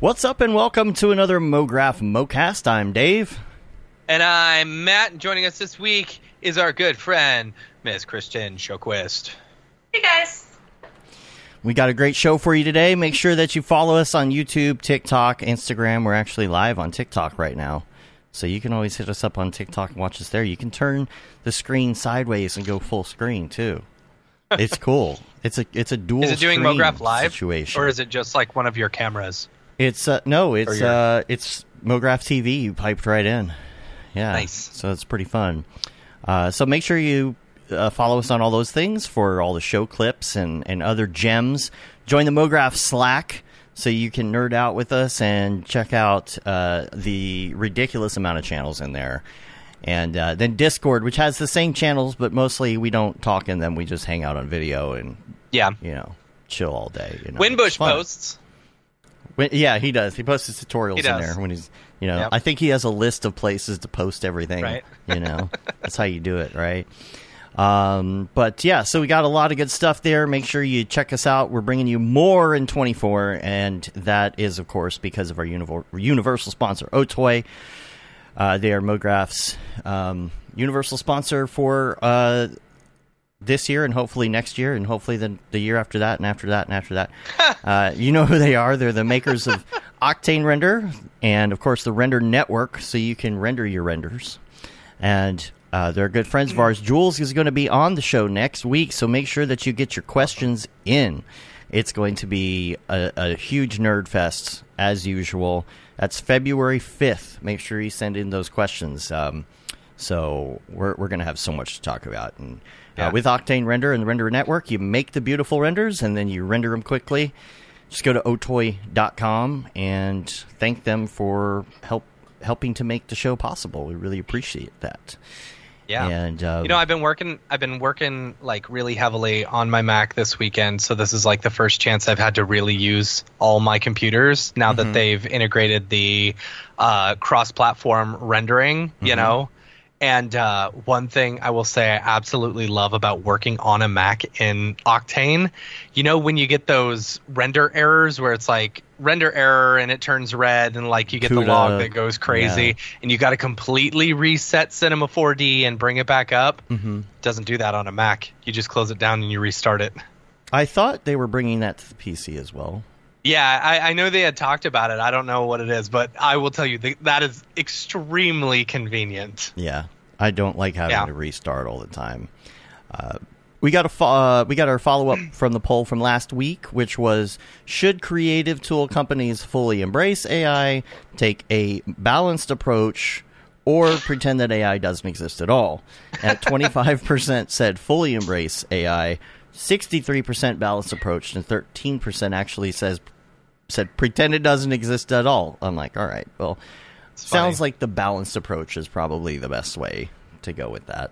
What's up, and welcome to another MoGraph MoCast. I'm Dave. And I'm Matt, and joining us this week is our good friend, Miss Kristin Sjoquist. Hey guys. We got a great show for you today. Make sure that you follow us on YouTube, TikTok, Instagram. We're actually live on TikTok right now. So you can always hit us up on TikTok and watch us there. You can turn the screen sideways and go full screen too. It's cool. It's a it's a dual. Is it doing MoGraph live, situation, or is it just like one of your cameras? It's uh, no, it's your- uh, it's MoGraph TV. You piped right in. Yeah, Nice. So it's pretty fun. Uh, so make sure you uh, follow us on all those things for all the show clips and and other gems. Join the MoGraph Slack so you can nerd out with us and check out uh, the ridiculous amount of channels in there. And uh, then Discord, which has the same channels, but mostly we don't talk in them. We just hang out on video and Yeah. you know chill all day. You know? Winbush posts. When, yeah, he does. He posts his tutorials in there when he's, you know, Yep. I think he has a list of places to post everything. Right. You know, that's how you do it, right? Um, but yeah, so we got a lot of good stuff there. Make sure you check us out. We're bringing you more in 24, and that is, of course, because of our univer- universal sponsor, Otoy. Uh, they are MoGraph's um, universal sponsor for uh, this year and hopefully next year and hopefully the, the year after that and after that and after that. uh, you know who they are. They're the makers of Octane Render and, of course, the Render Network, so you can render your renders. And uh, they're good friends of ours. Jules is going to be on the show next week, so make sure that you get your questions in. It's going to be a, a huge nerd fest, as usual. That's February 5th. Make sure you send in those questions. Um, so we're, we're going to have so much to talk about. And Yeah. uh, with Octane Render and the Render Network, you make the beautiful renders and then you render them quickly. Just go to otoy.com and thank them for help helping to make the show possible. We really appreciate that. Yeah. And uh, You know, I've been working. I've been working like really heavily on my Mac this weekend. So this is like the first chance I've had to really use all my computers now that they've integrated the uh, cross-platform rendering. You know, and uh, one thing I will say I absolutely love about working on a Mac in Octane, you know, when you get those render errors where it's like render error and it turns red and like you get the log that goes crazy yeah. and you got to completely reset Cinema 4D and bring it back up. Mhm. Doesn't do that on a Mac. You just close it down and you restart it. I thought they were bringing that to the PC as well. Yeah, I, I know they had talked about it. I don't know what it is, but I will tell you that, that is extremely convenient. Yeah, I don't like having Yeah. to restart all the time. Uh, we got a fo- uh, we got our follow up from the poll from last week, which was: Should creative tool companies fully embrace AI, take a balanced approach, or pretend that AI doesn't exist at all? At twenty five percent said fully embrace AI, sixty three percent balanced approach, and thirteen percent actually says said pretend it doesn't exist at all. I'm like, all right, well, sounds funny. like the balanced approach is probably the best way to go with that.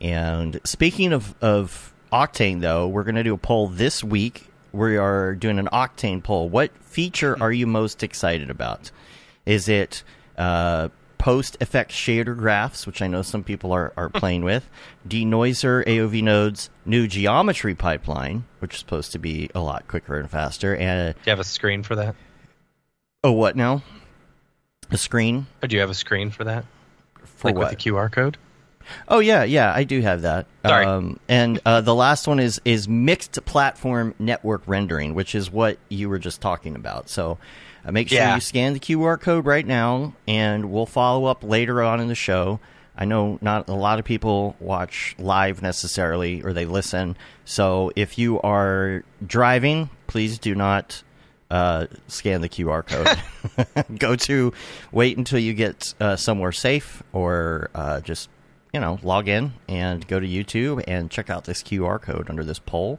And speaking of of Octane, though, we're going to do a poll this week. We are doing an Octane poll. What feature are you most excited about? Is it uh, post effect shader graphs, which I know some people are, are playing with, denoiser AOV nodes, new geometry pipeline, which is supposed to be a lot quicker and faster, and Do you have a screen for that? oh, what now? A screen Or do you have a screen for that? for like what? with a QR code? Oh yeah, yeah, I do have that. Sorry. Um, and uh, the last one is is mixed platform network rendering, which is what you were just talking about. So uh, make sure Yeah. you scan the QR code right now, and we'll follow up later on in the show. I know not a lot of people watch live necessarily, or they listen. So if you are driving, please do not uh, scan the QR code. Go to wait until you get uh, somewhere safe, or uh, just you know log in and go to YouTube and check out this QR code under this poll,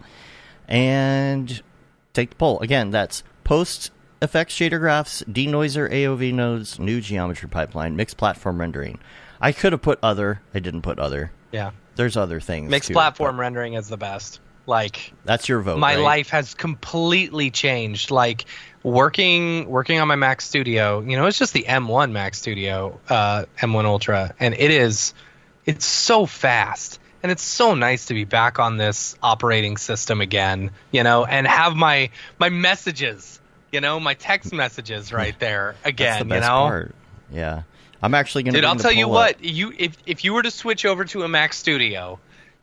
and take the poll again. That's post effects shader graphs, denoiser AOV nodes, new geometry pipeline, mixed platform rendering. I could have put other. I didn't put other. Yeah. There's other things. Mixed too, platform but rendering is the best. Like That's your vote. my right? life has completely changed. Like working working on my Mac Studio, you know, it's just the M1 Mac Studio, uh, M1 Ultra, and it is it's so fast. And it's so nice to be back on this operating system again, you know, and have my my messages You know, my text messages right there again. That's the you know, part. Yeah, I'm actually gonna. dude. I'll tell you up. what. You if if you were to switch over to a Mac Studio,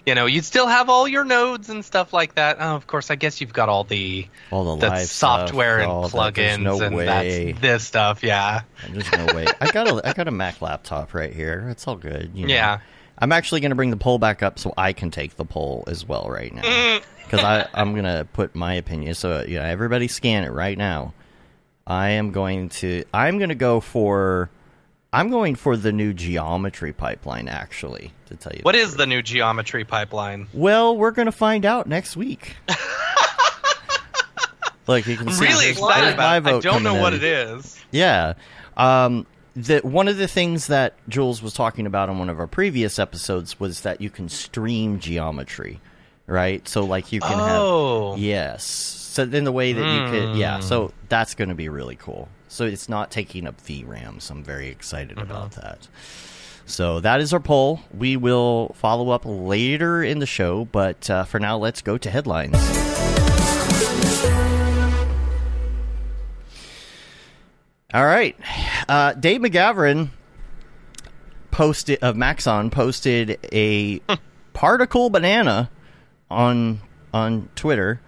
you know, you'd still have all your nodes and stuff like that. Oh, of course, I guess you've got all the all the the software stuff, and that. Plugins no and way. this stuff. Yeah. There's no way. I got a I got a Mac laptop right here. It's all good. You know. Yeah. I'm actually going to bring the poll back up so I can take the poll as well right now because I I'm going to put my opinion. So know, everybody scan it right now. I am going to I'm going to go for I'm going for the new geometry pipeline actually to tell you. What is truth. the new geometry pipeline? Well, we're going to find out next week. Look, you can see. I'm really excited about. it. I don't know what in. it is. Yeah. Um, the, one of the things that Jules was talking about on one of our previous episodes was that you can stream geometry, right? So, like, you can Oh. have. Yes. So, then the way that you could. Yeah. Hmm. So, that's going to be really cool. So, it's not taking up VRAM. So, I'm very excited Mm-hmm. about that. So, that is our poll. We will follow up later in the show, but uh, for now, let's go to headlines. All right. Uh, Dave McGavran posted of Maxon posted a particle banana on on Twitter,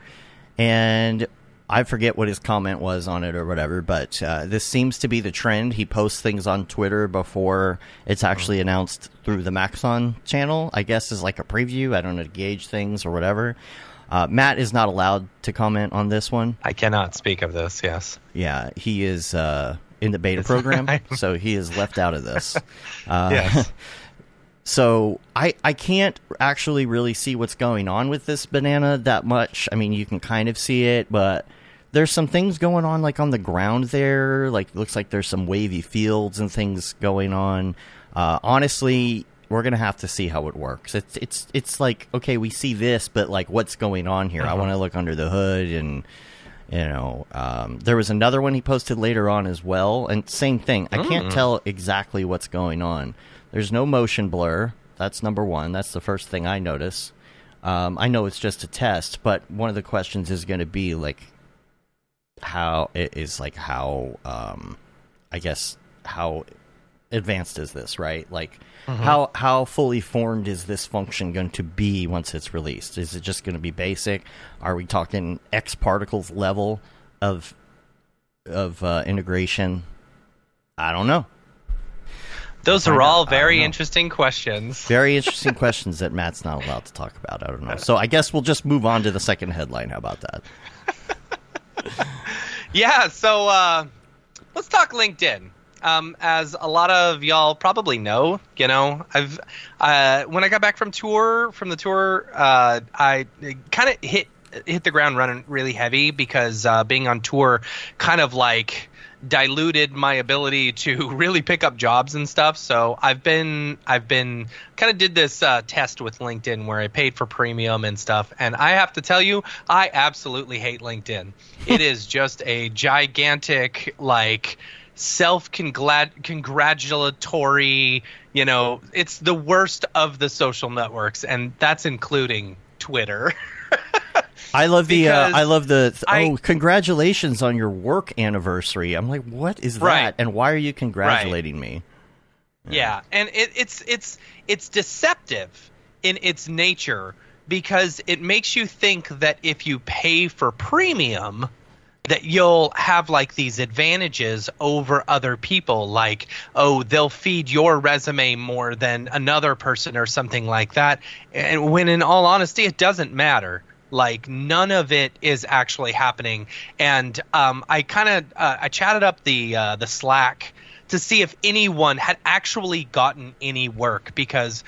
and I forget what his comment was on it or whatever. But uh, this seems to be the trend. He posts things on Twitter before it's actually announced through the Maxon channel. I guess is like a preview. I don't know to gauge things or whatever. Uh, Matt is not allowed to comment on this one. I cannot speak of this. Yes. Yeah, he is uh, in the beta program, so he is left out of this. Uh, Yes. So I I can't actually really see what's going on with this banana that much. I mean, you can kind of see it, but there's some things going on like on the ground there. Like it looks like there's some wavy fields and things going on. Uh, honestly, we're gonna have to see how it works. It's it's it's like okay, we see this, but like what's going on here? I want to look under the hood and you know um, there was another one he posted later on as well and same thing. I can't tell exactly what's going on. There's no motion blur. That's number one. That's the first thing i notice. Um, i know it's just a test but one of the questions is going to be like how it is like how um, i guess how advanced is this right? Like how how fully formed is this function going to be once it's released? Is it just going to be basic? Are we talking x particles level of of uh, integration? I don't know. Those are all out. I don't very interesting questions. very interesting questions that matt's not allowed to talk about. I don't know. So i guess we'll just move on to the second headline. How about that? Yeah, so uh, let's talk LinkedIn. Um, as a lot of y'all probably know, you know, I've uh, when I got back from tour from the tour, uh, I kind of hit hit the ground running really heavy because uh, being on tour kind of like diluted my ability to really pick up jobs and stuff. So I've been I've been kind of did this uh, test with LinkedIn where I paid for premium and stuff, and I have to tell you, I absolutely hate LinkedIn. it is just a gigantic like self congratulatory you know it's the worst of the social networks and that's including twitter I love the. Uh, I love the. Th- I- oh, congratulations on your work anniversary! I'm like, what is that? Right. And why are you congratulating me? Yeah, and it, it's it's it's deceptive in its nature because it makes you think that if you pay for premium that you'll have like these advantages over other people like oh they'll feed your resume more than another person or something like that. And when in all honesty it doesn't matter. Like none of it is actually happening. And um, i kind of uh, i chatted up the uh, the slack to see if anyone had actually gotten any work because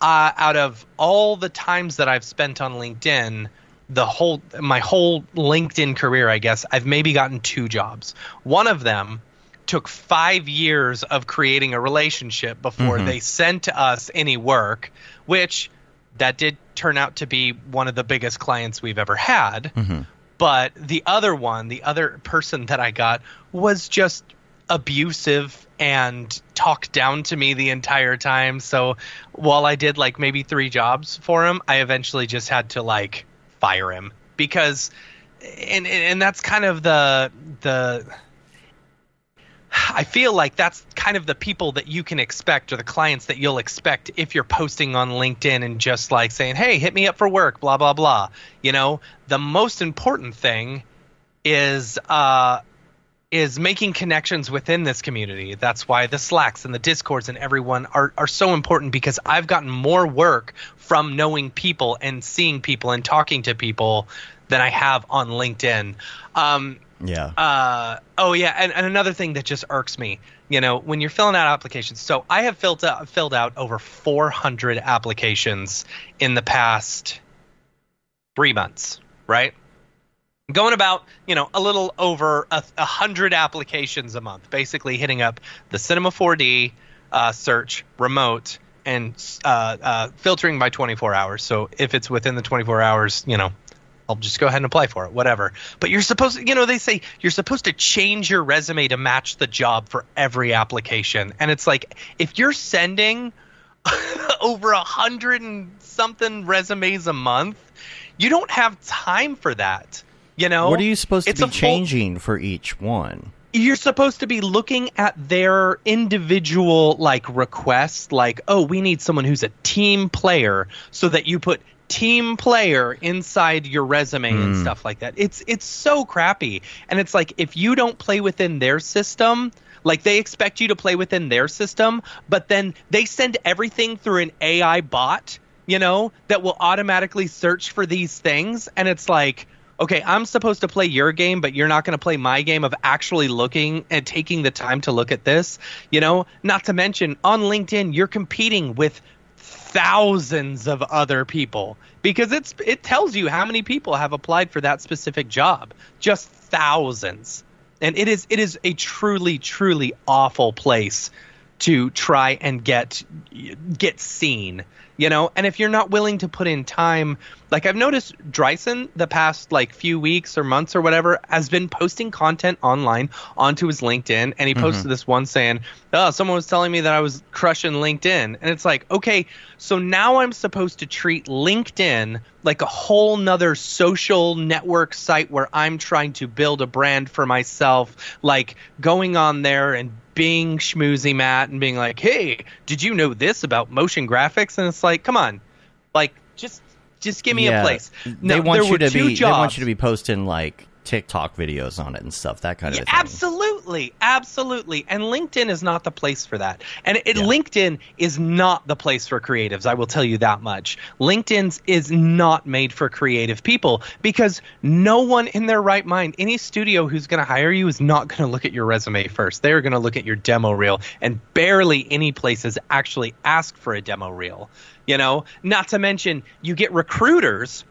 uh, out of all the times that I've spent on LinkedIn, the whole my whole LinkedIn career, I guess I've maybe gotten two jobs. One of them took five years of creating a relationship before mm-hmm. they sent us any work, which that did turn out to be one of the biggest clients we've ever had. Mm-hmm. But the other one, the other person that I got was just abusive and talked down to me the entire time. So while I did like maybe three jobs for him, I eventually just had to like fire him because and and that's kind of the the I feel like that's kind of the people that you can expect or the clients that you'll expect if you're posting on LinkedIn and just like saying, "Hey, hit me up for work," blah blah blah. You know, the most important thing is uh is making connections within this community. That's why the Slacks and the Discords and everyone are, are so important because I've gotten more work from knowing people and seeing people and talking to people than I have on LinkedIn. Um, Yeah. uh, oh yeah, and, and another thing that just irks me, you know, when you're filling out applications. So I have filled out, filled out over 400 applications in the past three months, right? Going about, you know, a little over a, a hundred applications a month, basically hitting up the Cinema 4D uh, search, remote, and uh, uh, filtering by 24 hours. So if it's within the 24 hours, you know, I'll just go ahead and apply for it, whatever. But you're supposed to, you know, they say you're supposed to change your resume to match the job for every application. And it's like, if you're sending over a hundred and something resumes a month, you don't have time for that. You know, what are you supposed to It's be a full- changing for each one? you're supposed to be looking at their individual like requests like oh we need someone who's a team player so that you put team player inside your resume and hmm. stuff like that. It's it's so crappy. And it's like if you don't play within their system like they expect you to play within their system but then they send everything through an AI bot you know that will automatically search for these things. And it's like okay, I'm supposed to play your game, but you're not going to play my game of actually looking and taking the time to look at this. You know, not to mention on LinkedIn, you're competing with thousands of other people because it's it tells you how many people have applied for that specific job. Just thousands. And it is it is a truly truly awful place to try and get get seen you know and if you're not willing to put in time like i've noticed Dryson the past like few weeks or months or whatever has been posting content online onto his linkedin and he mm-hmm. posted this one saying oh someone was telling me that i was crushing linkedin. And it's like okay so now i'm supposed to treat linkedin like a whole nother social network site where i'm trying to build a brand for myself like going on there and being schmoozy Matt and being like, "Hey, did you know this about motion graphics?" And it's like, "Come on, like just just give me yeah. a place." they want there you were to two be. Jobs. They want you to be posting like TikTok videos on it and stuff. That kind Yeah, of thing. absolutely, absolutely. And LinkedIn is not the place for that. And it, Yeah. LinkedIn is not the place for creatives. I will tell you that much. LinkedIn is not made for creative people because no one in their right mind, any studio who's going to hire you, is not going to look at your resume first. They're going to look at your demo reel, and barely any places actually ask for a demo reel. You know, not to mention you get recruiters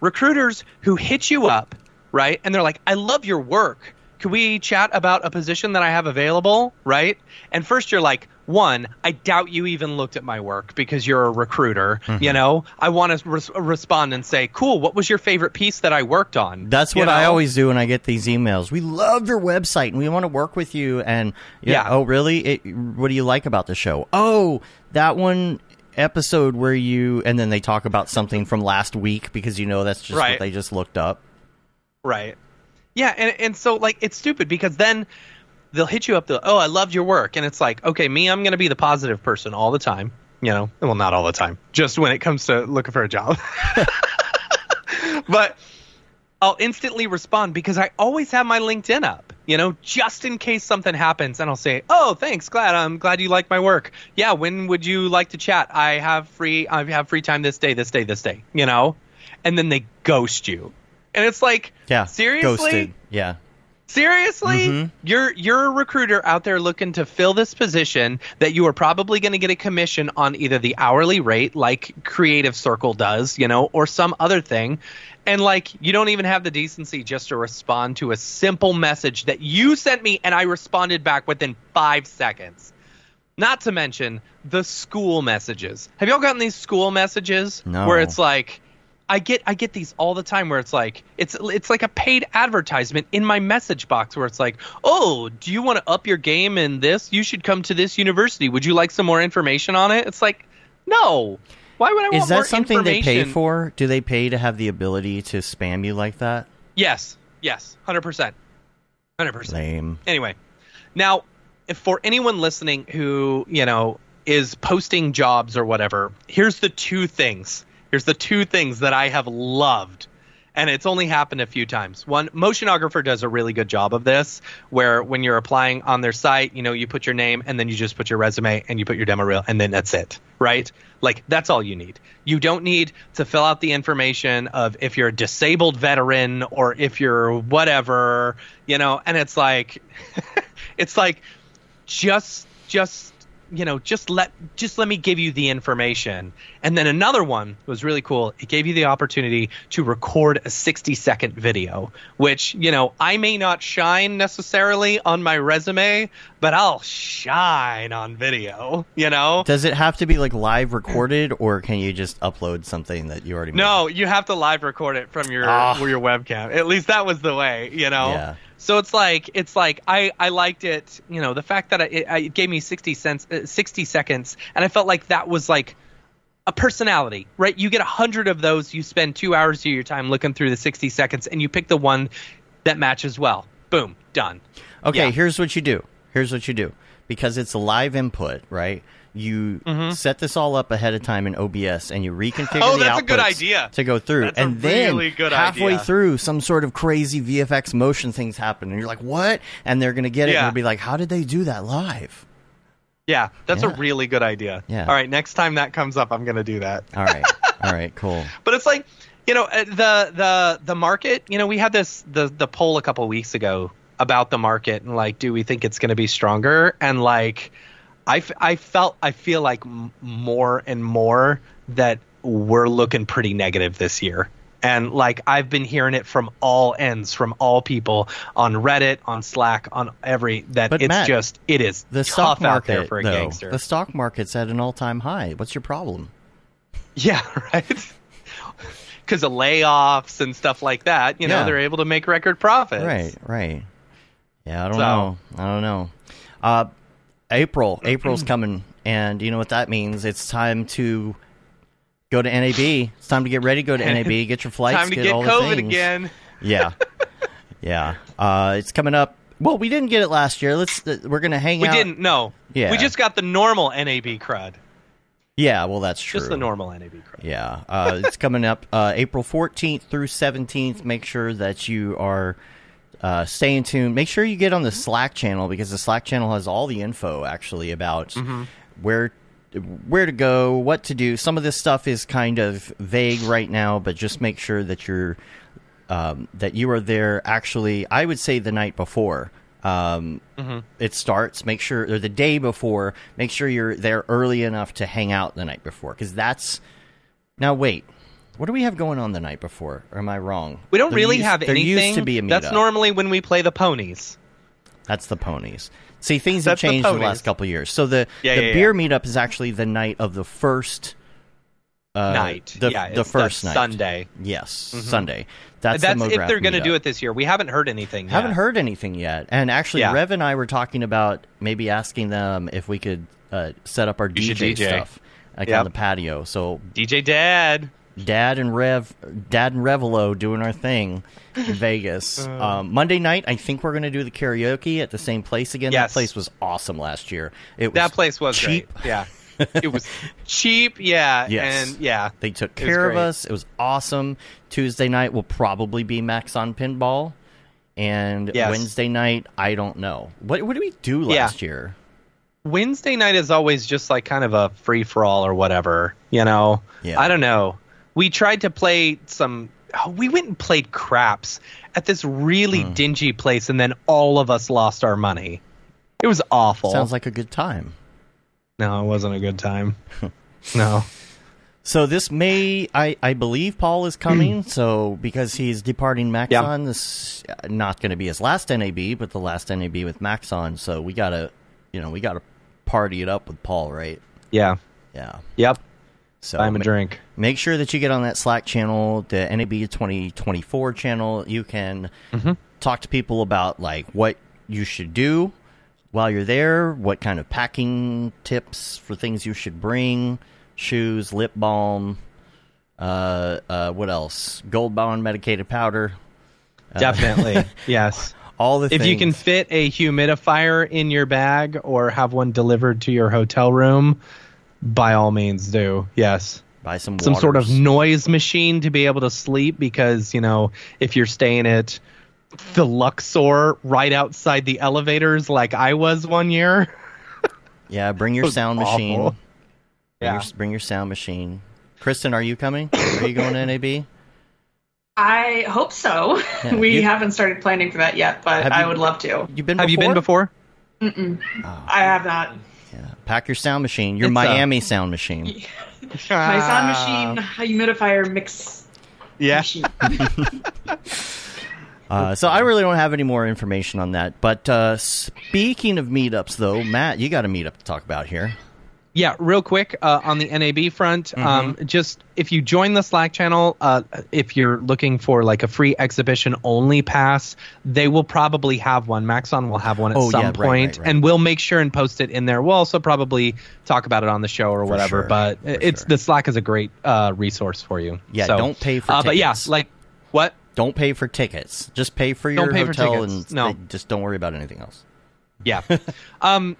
recruiters who hit you up, right? And they're like, I love your work. Could we chat about a position that I have available, right? And first you're like, one, I doubt you even looked at my work because you're a recruiter. You mm-hmm. know, I want to res- respond and say, cool, what was your favorite piece that I worked on? That's You what I always do when I get these emails. We love your website and we want to work with you. And yeah, Yeah. oh really? It, what do you like about the show? Oh, that one episode where you and then they talk about something from last week because you know that's just what they just looked up. Right. Yeah, and and so like it's stupid because then they'll hit you up. The oh, I loved your work, and it's like, okay, me, I'm gonna be the positive person all the time. You know, well, not all the time, just when it comes to looking for a job. but I'll instantly respond because I always have my LinkedIn up. You know, just in case something happens, and I'll say, "Oh, thanks, glad I'm glad you like my work. Yeah, when would you like to chat? I have free I have free time this day, this day, this day. You know." And then they ghost you, and it's like, Yeah. seriously, Ghosted. Yeah. Seriously? Mhm. You're you're a recruiter out there looking to fill this position that you are probably going to get a commission on either the hourly rate like Creative Circle does, you know, or some other thing. And like you don't even have the decency just to respond to a simple message that you sent me and I responded back within 5 seconds. Not to mention the school messages. Have y'all gotten these school messages No. where it's like I get I get these all the time where it's like it's it's like a paid advertisement in my message box where it's like, "Oh, do you want to up your game in this? You should come to this university. Would you like some more information on it?" It's like, "No. Why would I want Is more that something they pay for? Do they pay to have the ability to spam you like that? Yes. Yes. 100%. Hundred percent. Lame. Anyway, now if for anyone listening who you know is posting jobs or whatever, here's the two things. Here's the two things that I have loved and it's only happened a few times. One, Motionographer does a really good job of this, where when you're applying on their site, you know, you put your name and then you just put your resume and you put your demo reel and then that's it, right? Like that's all you need. You don't need to fill out the information of if you're a disabled veteran or if you're whatever, you know, and it's like, it's like, just, just you know just let just let me give you the information and then another one was really cool it gave you the opportunity to record a 60 second video which you know i may not shine necessarily on my resume but i'll shine on video you know Does it have to be like live recorded, or can you just upload something that you already? made? no you have to live record it from your Ah. your webcam at least that was the way you know Yeah. So it's like it's like I I liked it, you know, the fact that it, it gave me 60 cents uh, 60 seconds and I felt like that was like a personality, right? You get a 100 of those, you spend 2 hours of your time looking through the 60 seconds and you pick the one that matches well. Boom, done. Okay, Yeah. here's what you do. Here's what you do. Because it's a live input, right? You set this all up ahead of time in OBS and you reconfigure Mm-hmm. Oh, the that's a good idea. to go through. That's and then really halfway idea. through, some sort of crazy VFX motion things happen, and you're like, "What?" And they're gonna get it, Yeah. and they'll be like, "How did they do that live?" Yeah, that's Yeah. a really good idea. Yeah. All right, next time that comes up, I'm going to do that. All right, all right, cool. but it's like you know uh, the the the market you know we had this the the poll a couple weeks ago about the market and like do we think it's going to be stronger and like I, f- I felt i feel like m- more and more that we're looking pretty negative this year and like i've been hearing it from all ends from all people on reddit on slack on every that But it's Matt, just it is The tough stock market, out there for a though, gangster the stock market's at an all-time high. What's your problem? Yeah, right. Because of layoffs and stuff like that, you know, Yeah. they're able to make record profits. Right, right. Yeah, I don't So- know. I don't know. Uh, April, April's coming, and you know what that means? It's time to go to NAB. It's time to get ready. Go to NAB. Get your flights. Time to get, get all the COVID things. again. Yeah, yeah. Uh, it's coming up. Well, we didn't get it last year. Let's. Uh, we're gonna hang We out. We didn't. No. Yeah. We just got the normal NAB crud. Yeah, well, that's true. Just the normal NAB crud. Yeah, uh, it's coming up uh, April 14th through 17th. Make sure that you are uh, staying tune. Make sure you get on the Slack channel because the Slack channel has all the info actually about Mm-hmm. where where to go, what to do. Some of this stuff is kind of vague right now, but just make sure that you're um, that you are there. Actually, I would say the night before. Um, Mm-hmm. It starts. Make sure, or the day before. Make sure you're there early enough to hang out the night before, because that's now, wait. What do we have going on the night before? Or am I wrong? We don't There really used- have there anything. used to be a meetup. That's normally when we play the ponies. That's the ponies. See, things have That's the changed in the last couple of years. So the Yeah, the yeah, beer yeah. meetup is actually the night of the first uh, night. The, yeah, the first night. Sunday. Yes, Sunday. That's, That's the if they're going to do it this year. We haven't heard anything. Haven't yet. heard anything yet. And actually, Yeah. Rev and I were talking about maybe asking them if we could uh, set up our DJ, DJ. stuff like Yep. on the patio. So DJ Dad. Dad and Rev, Dad and Revelo doing our thing in Vegas. Uh. um, Monday night, I think we're going to do the karaoke at the same place again. Yes. That place was awesome last year. It was That place was cheap. great. Yeah. it was cheap, yeah, Yes. and yeah. They took care of us. It was awesome. Tuesday night will probably be Maxon Pinball, and Yes. Wednesday night, I don't know. What what did we do Yeah. last year? Wednesday night is always just like kind of a free for all or whatever, you know. Yeah. I don't know. We tried to play some. Oh, we went and played craps at this really Hmm. dingy place, and then all of us lost our money. It was awful. Sounds like a good time. no, it wasn't a good time. no. So this May, I, I believe Paul is coming. so because he's departing Maxon, this uh, not going to be his last NAB, but the last NAB with Maxon. So we gotta, you know, we gotta party it up with Paul, right? Yeah. Yeah. Yep. So Time a ma- drink. Make sure that you get on that Slack channel, the NAB 2024 channel. You can talk to people about like what you should do while you're there, what kind of packing tips for things you should bring, shoes, lip balm, uh, uh, what else? Gold bond medicated powder. Definitely. yes. all the if things. you can fit a humidifier in your bag or have one delivered to your hotel room, by all means do. Yes. buy some Some sort of noise machine to be able to sleep because, you know, if you're staying at the Luxor right outside the elevators like I was one year. yeah. Bring your sound awful. machine. Bring, Yeah. your, bring your sound machine. Kristin, are you coming? Are you going to NAB? I hope so. Yeah, we you- haven't started planning for that yet, but I you- would love to. You've been. Have you been before? Mm-mm. Oh, I have not. Yeah. Pack your sound machine. Your It's, uh, Miami sound machine. My sound machine, humidifier mix Yeah. machine. Uh, so I really don't have any more information on that. But uh, speaking of meetups, though, Matt, you got a meetup to talk about here. Yeah, real quick uh, on the NAB front, um, just if you join the Slack channel, uh, if you're looking for like a free exhibition only pass, they will probably have one. Maxon will have one at Oh, some yeah, point, right, right. and we'll make sure and post it in there. We'll also probably talk about it on the show or whatever. sure, But for it's sure. the Slack is a great uh, resource for you. Yeah, So, don't pay for uh, But yeah, tickets. like what? Don't pay for tickets. Just pay for your pay hotel tickets. and No. just don't worry about anything else. Yeah. um,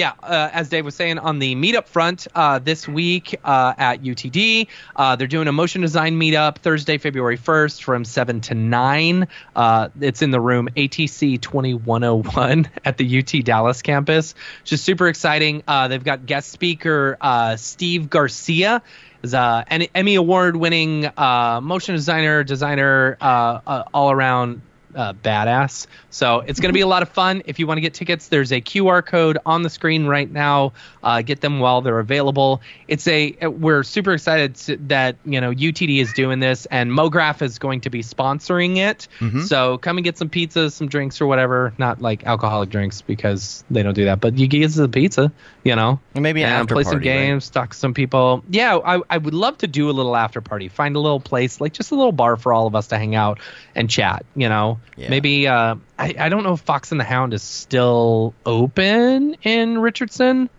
yeah, uh, as Dave was saying, on the meetup front, uh, this week uh, at UTD, uh, they're doing a motion design meetup Thursday, February 1st from 7 to 9. Uh, it's in the room ATC 2101 at the UT Dallas campus, which is super exciting. Uh, they've got guest speaker Steve Garcia. Is an Emmy award winning motion designer, designer, all around uh, badass. So it's going to be a lot of fun. If you want to get tickets, there's a QR code on the screen right now. Uh, get them while they're available. It's a we're super excited to, that you know UTD is doing this and MoGraph is going to be sponsoring it. So come and get some pizzas, some drinks or whatever. Not like alcoholic drinks because they don't do that, but you get a pizza. You know, And maybe an and play some party, right? games, talk to some people. Yeah, I, I would love to do a little after party. Find a little place, like just a little bar for all of us to hang out and chat. You know, Yeah. maybe uh, I I don't know if Fox and the Hound is still open in Richardson.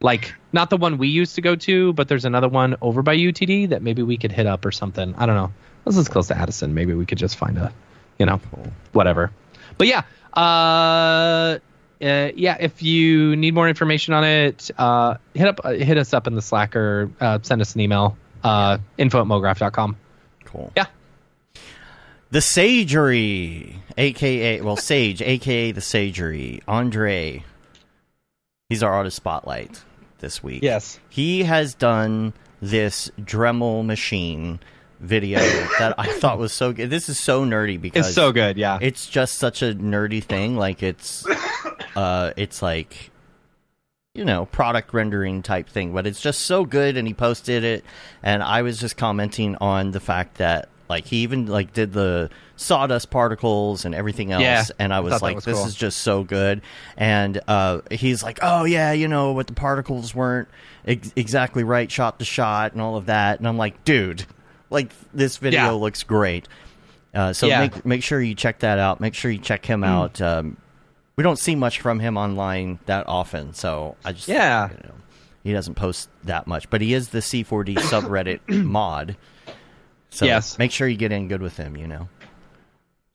Like not the one we used to go to, but there's another one over by UTD that maybe we could hit up or something. I don't know. This is close to Addison. Maybe we could just find a, you know, whatever. But yeah, uh, uh, yeah. If you need more information on it, uh, hit up, uh, hit us up in the Slack or uh, send us an email. Uh, info at mograph.com. Cool. Yeah. The Sagery, aka well Sage, aka the Sagery, Andre. He's our artist spotlight this week. Yes. he has done this Dremel machine video that I thought was so good. This is so nerdy because It's so good. Yeah. it's just such a nerdy thing. Like it's, uh, it's like, you know, product rendering type thing, but it's just so good. And he posted it, and I was just commenting on the fact that like he even like did the sawdust particles and everything else, Yeah, and I was like, was this cool. is just so good. And uh, he's like, oh yeah, you know, but the particles weren't ex- exactly right, shot to shot, and all of that. And I'm like, dude, like this video Yeah. looks great. Uh, so Yeah. make make sure you check that out. Make sure you check him out. Um, we don't see much from him online that often, so I just Yeah. you know, he doesn't post that much. But he is the C4D subreddit mod. So Yes. make sure you get in good with him. You know.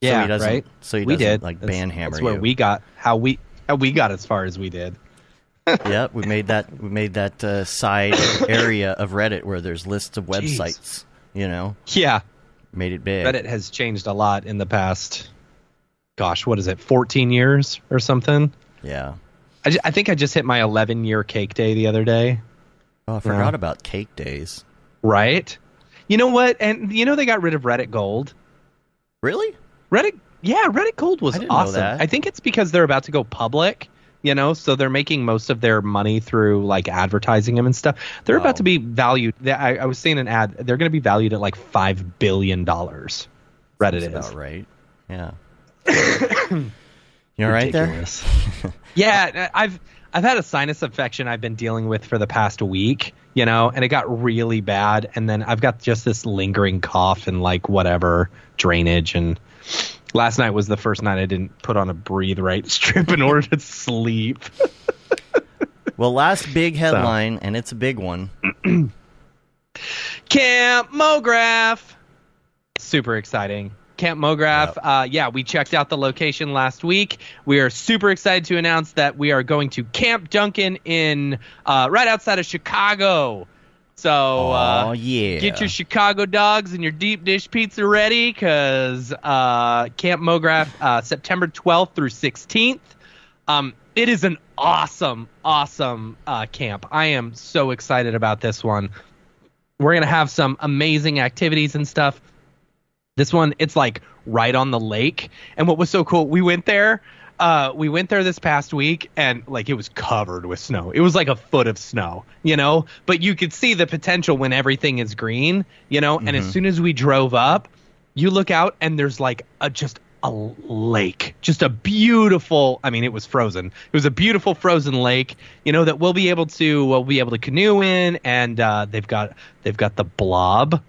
So yeah. he doesn't- right. so he we doesn't, did like, That's- banhammer That's where you. we got how we how we got as far as we did. yeah, we made that. We made that uh, side area of Reddit where there's lists of websites. You know, Yeah. made it big. Reddit has changed a lot in the past. Gosh, what is it? 14 years or something. Yeah. I, I think I just hit my 11 year cake day the other day. Oh, I forgot Yeah. about cake days. Right? You know what? And you know they got rid of Reddit Gold. Really? Reddit, yeah, Reddit Gold was I didn't know awesome. that. I think it's because they're about to go public. You know, so they're making most of their money through like advertising them and stuff. They're Oh. about to be valued. I, I was seeing an ad. They're going to be valued at like five billion dollars. Reddit That's is about right. Yeah. you all right there? Yeah, I've I've had a sinus infection I've been dealing with for the past week, you know, and it got really bad and then I've got just this lingering cough and like whatever drainage and last night was the first night I didn't put on a breathe right strip in order to sleep. Well, last big headline, and it's a big one. Camp Mograph. Super exciting. Camp Mograph. Uh, yeah, we checked out the location last week. We are super excited to announce that we are going to Camp Duncan in uh, right outside of Chicago. So uh, Oh, yeah. get your Chicago dogs and your deep dish pizza ready because uh, Camp Mograph uh, September 12th through 16th. Um, it is an awesome, awesome uh, camp. I am so excited about this one. We're gonna have some amazing activities and stuff. This one, it's like right on the lake. And what was so cool, we went there. Uh, we went there this past week and like it was covered with snow. It was like a foot of snow, you know. But you could see the potential when everything is green, you know. And as soon as we drove up, you look out and there's like a just a lake, just a beautiful. I mean, it was frozen. It was a beautiful frozen lake, you know, that we'll be able to we'll be able to canoe in, and uh, they've got they've got the blob.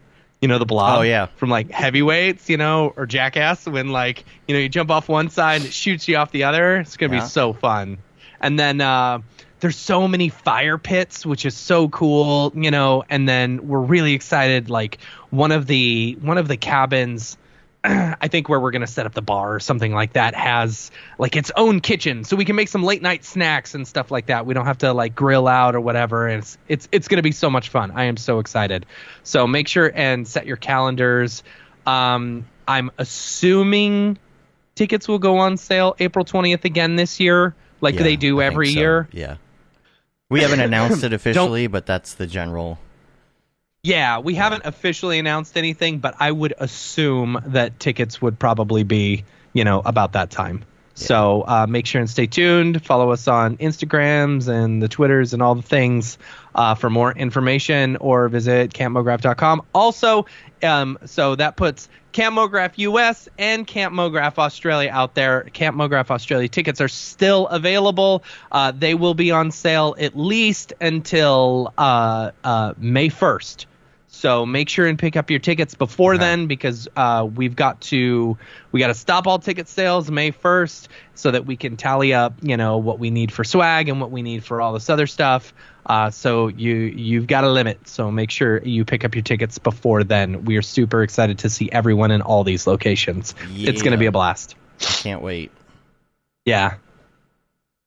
You know the blob Oh, yeah. from like heavyweights, you know, or jackass when like, you know, you jump off one side and it shoots you off the other. It's gonna Yeah. be so fun. And then uh there's so many fire pits, which is so cool, you know, and then we're really excited, like one of the one of the cabins I think where we're gonna set up the bar or something like that has like its own kitchen, so we can make some late night snacks and stuff like that. We don't have to like grill out or whatever. And it's it's it's gonna be so much fun. I am so excited. So make sure and set your calendars. Um, I'm assuming tickets will go on sale April 20th again this year, like Yeah, they do I every so. year. Yeah. We haven't announced it officially, but that's the general. Yeah, we haven't officially announced anything, but I would assume that tickets would probably be, you know, about that time. So uh, make sure and stay tuned. Follow us on Instagrams and the Twitters and all the things uh, for more information or visit campmograph.com. Also, um, so that puts Camp Mograph US and Camp Mograph Australia out there. Camp Mograph Australia tickets are still available. Uh, they will be on sale at least until uh, uh, May 1st. So make sure and pick up your tickets before then because uh, we've got to we got to stop all ticket sales May 1st so that we can tally up you know what we need for swag and what we need for all this other stuff. Uh, so you you've got a limit. So make sure you pick up your tickets before then. We are super excited to see everyone in all these locations. It's going to be a blast. Can't wait. Yeah.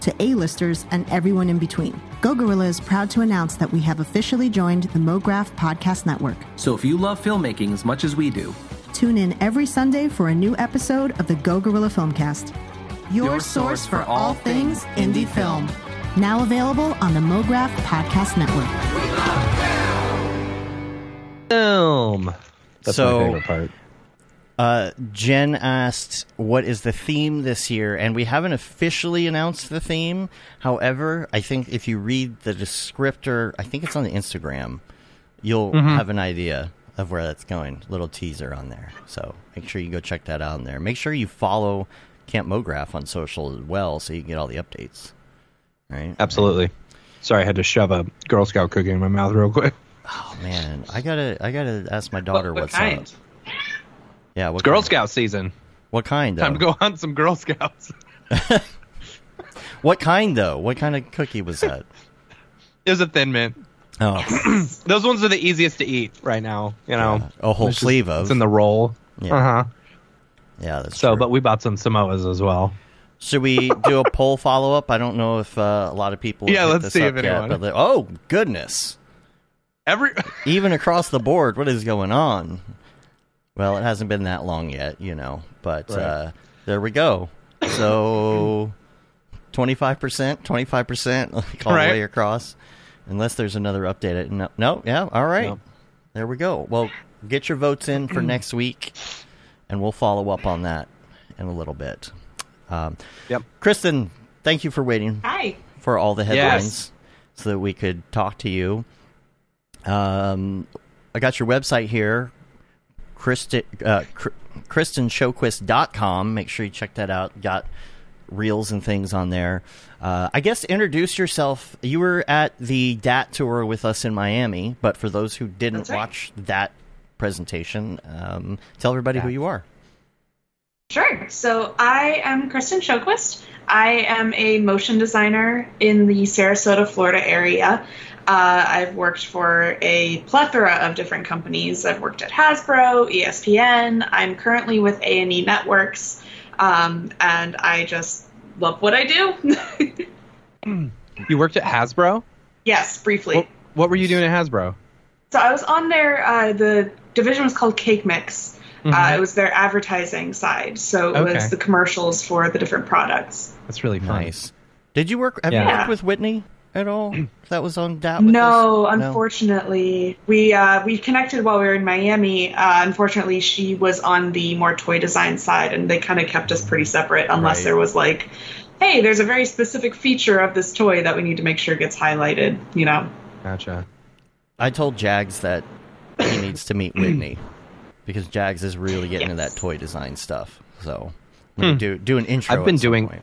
to A-listers and everyone in between. Go Gorilla is proud to announce that we have officially joined the MoGraph Podcast Network. So if you love filmmaking as much as we do, Tune in every Sunday for a new episode of the Go Gorilla Filmcast. Your, Your source source for for all all things things indie indie film. Now available on the MoGraph Podcast Network. Film. That's So- my favorite part. Uh, Jen asked, "What is the theme this year?" And we haven't officially announced the theme. However, I think if you read the descriptor, I think it's on the Instagram, you'll have an idea of where that's going. Little teaser on there. So make sure you go check that out on there. Make sure you follow Camp Mograph on social as well, so you can get all the updates. Right? Absolutely. Sorry, I had to shove a Girl Scout cookie in my mouth real quick. Oh man, I gotta, I gotta ask my daughter what what's kind? up. Yeah, what Girl kind? Scout season. What kind? Though? Time to go hunt some Girl Scouts. What kind though? What kind of cookie was that? It was a thin mint. Oh, Those ones are the easiest to eat right now. You know, Yeah, a whole It's just- sleeve of. It's in the roll. Yeah. Uh huh. yeah. That's So, true. but we bought some Samoas as well. should we do a poll follow up? I don't know if uh, a lot of people. Yeah, let's this see up if yet, anyone- they- oh goodness! Every Even across the board, what is going on? Well, it hasn't been that long yet, you know. But Right. uh, there we go. So, Twenty-five percent, twenty-five percent, like all Right. the way across. Unless there's another update. No, no, yeah, all right. No. There we go. Well, get your votes in for next week, and we'll follow up on that in a little bit. Um, Yep. Kristin, thank you for waiting Hi. for all the headlines Yes. so that we could talk to you. Um, I got your website here, Kristin, uh, Kr- KristinSjoquist.com. Make sure you check that out. Got reels and things on there. Uh, I guess introduce yourself. You were at the DAT tour with us in Miami, but for those who didn't right. watch that presentation, um, tell everybody who you are. Sure. So I am Kristin Sjoquist. I am a motion designer in the Sarasota, Florida area. Uh, I've worked for a plethora of different companies. I've worked at Hasbro, E ESPN. I'm currently with A&E Networks, um, and I just love what I do. You worked at Hasbro. yes, briefly. What, what were you doing at Hasbro? So I was on their uh, the division was called Cake Mix. Uh, Mhm. it was their advertising side, so it Okay. was the commercials for the different products. That's really fun. Nice. Did you work? Have you Yeah. worked with Whitney at all? that was on DAT. With No, us? unfortunately, we uh, we connected while we were in Miami. Uh, unfortunately, she was on the more toy design side, and they kind of kept us pretty separate, unless Right. there was like, hey, there's a very specific feature of this toy that we need to make sure gets highlighted. You know. Gotcha. I told Jags that he needs to meet Whitney because Jags is really getting into that toy design stuff. So I'm gonna do do an intro. Hmm. I've been at some doing- point.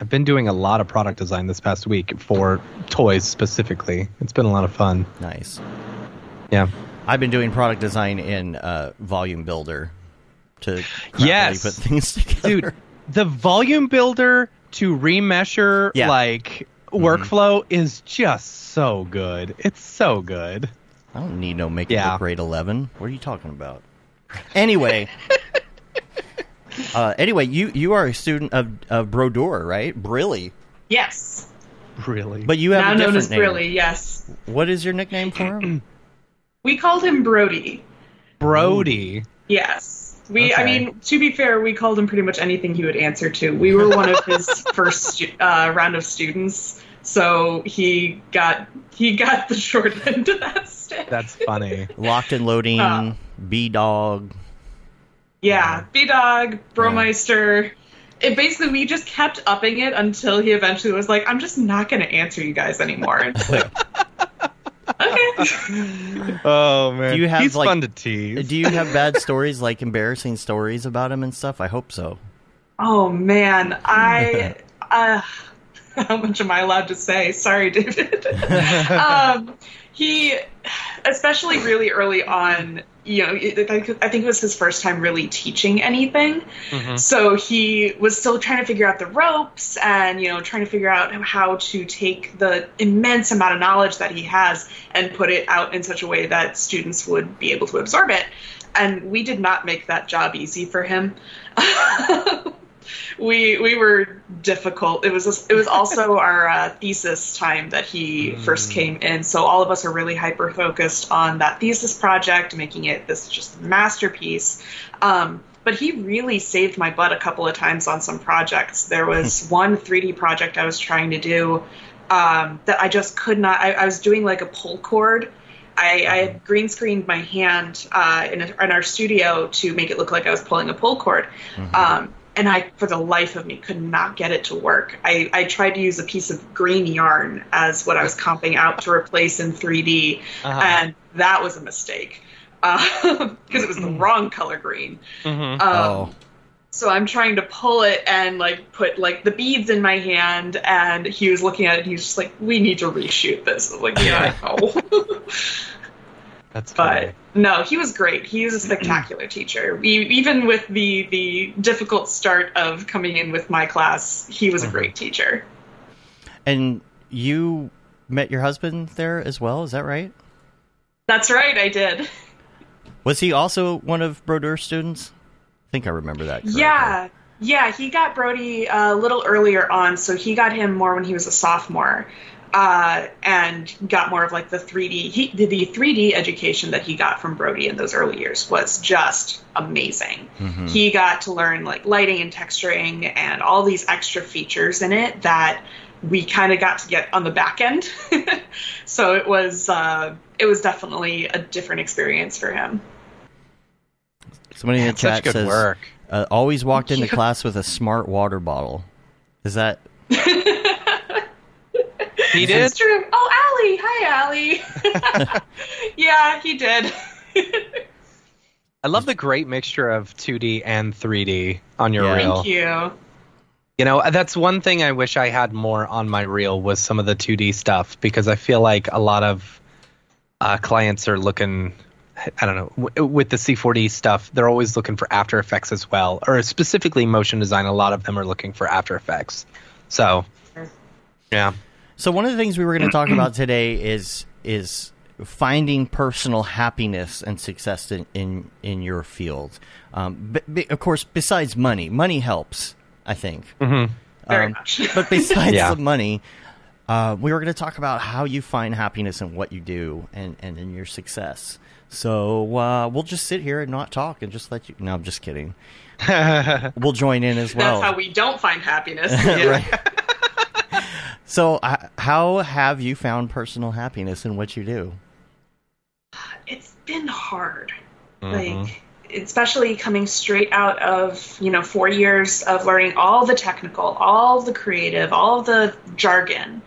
I've been doing a lot of product design this past week for toys specifically. It's been a lot of fun. nice. Yeah. I've been doing product design in uh, Volume Builder to crappily Yes. put things together. Dude, the volume builder to remesher Yeah. like workflow is just so good. It's so good. I don't need no makeup Yeah. at grade eleven. What are you talking about? Anyway. Uh, anyway, you, you are a student of, of Brodeur, right? Brilly. Yes. Really. But you have now a known as name. Brilly. Yes. What is your nickname for him? We called him Brody. Brody. Yes. We, I mean, to be fair, we called him pretty much anything he would answer to. We were one of his first uh, round of students, so he got he got the short end of that stick. That's funny. Locked and loading, Uh. B Dog. yeah, B Dog, Bromeister. It basically we just kept upping it until he eventually was like, "I'm just not going to answer you guys anymore." And okay. Oh man. Do you have, He's like- fun to tease. Do you have bad stories, like embarrassing stories about him and stuff? I hope so. Oh man, I uh, how much am I allowed to say? Sorry, David. um, he, especially really early on, you know, I think it was his first time really teaching anything. Mhm. So he was still trying to figure out the ropes and, you know, trying to figure out how to take the immense amount of knowledge that he has and put it out in such a way that students would be able to absorb it. And we did not make that job easy for him. we we were difficult. It was it was also our uh, thesis time that he first came in, so all of us are really hyper focused on that thesis project, making it this just masterpiece. Um, but he really saved my butt a couple of times on some projects. There was one 3D project I was trying to do um, that I just could not. I, I was doing like a pull cord. I, I had green screened my hand uh, in, a, in our studio to make it look like I was pulling a pull cord. Um, and I, for the life of me, could not get it to work. I, I tried to use a piece of green yarn as what I was comping out to replace in 3D, Uh-huh. and that was a mistake because it was the wrong color green. Mhm. Um, oh, so I'm trying to pull it and like put like the beads in my hand, and he was looking at it. and He was just like, "We need to reshoot this." I was like, "Yeah, I know." That's funny. but no, he was great. He was a spectacular teacher. We, even with the the difficult start of coming in with my class, he was a mm-hmm. great teacher. and you met your husband there as well? Is that right? That's right, I did. Was he also one of Brodeur's students? I think I remember that. Correctly. Yeah, yeah. He got Brody a little earlier on, so he got him more when he was a sophomore. Uh, and got more of like the 3D. He, the, the 3D education that he got from Brody in those early years was just amazing. Mm-hmm. He got to learn like lighting and texturing and all these extra features in it that we kind of got to get on the back end. so it was uh, it was definitely a different experience for him. Somebody in the That's such chat good says, work. Uh, always walked into Yeah. class with a smart water bottle. Is that He did. It's true. Oh, Allie. Hi, Allie. yeah, he did. I love the great mixture of 2D and 3D on your Yeah. reel. Thank you. You know, that's one thing I wish I had more on my reel was some of the 2D stuff because I feel like a lot of uh, clients are looking. I don't know w- with the C4D stuff. They're always looking for After Effects as well, or specifically motion design. A lot of them are looking for After Effects. So, yeah, So one of the things we were going to talk about today is is finding personal happiness and success in in, in your field. Um, but, but of course, besides money, money helps. I think. Very Um, much. But besides Yeah. the money, uh, we were going to talk about how you find happiness in what you do and and in your success. So uh, we'll just sit here and not talk and just let you. No, I'm just kidding. we'll join in as well. That's how we don't find happiness. Right. So, uh, how have you found personal happiness in what you do? It's been hard. Mhm. Like especially coming straight out of, you know, 4 years of learning all the technical, all the creative, all the jargon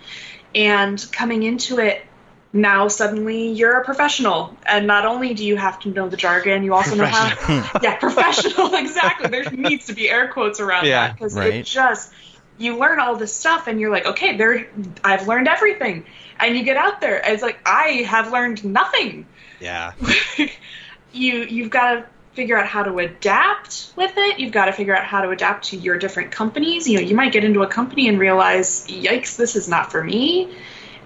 and coming into it now suddenly you're a professional and not only do you have to know the jargon you also know how yeah professional exactly there needs to be air quotes around Yeah, that because right. it just you learn all this stuff and you're like okay there i've learned everything. And you get out there it's like i have learned nothing. Yeah, you you've got to figure out how to adapt with it. You've got to figure out how to adapt to your different companies. You know you might get into a company and realize yikes this is not for me.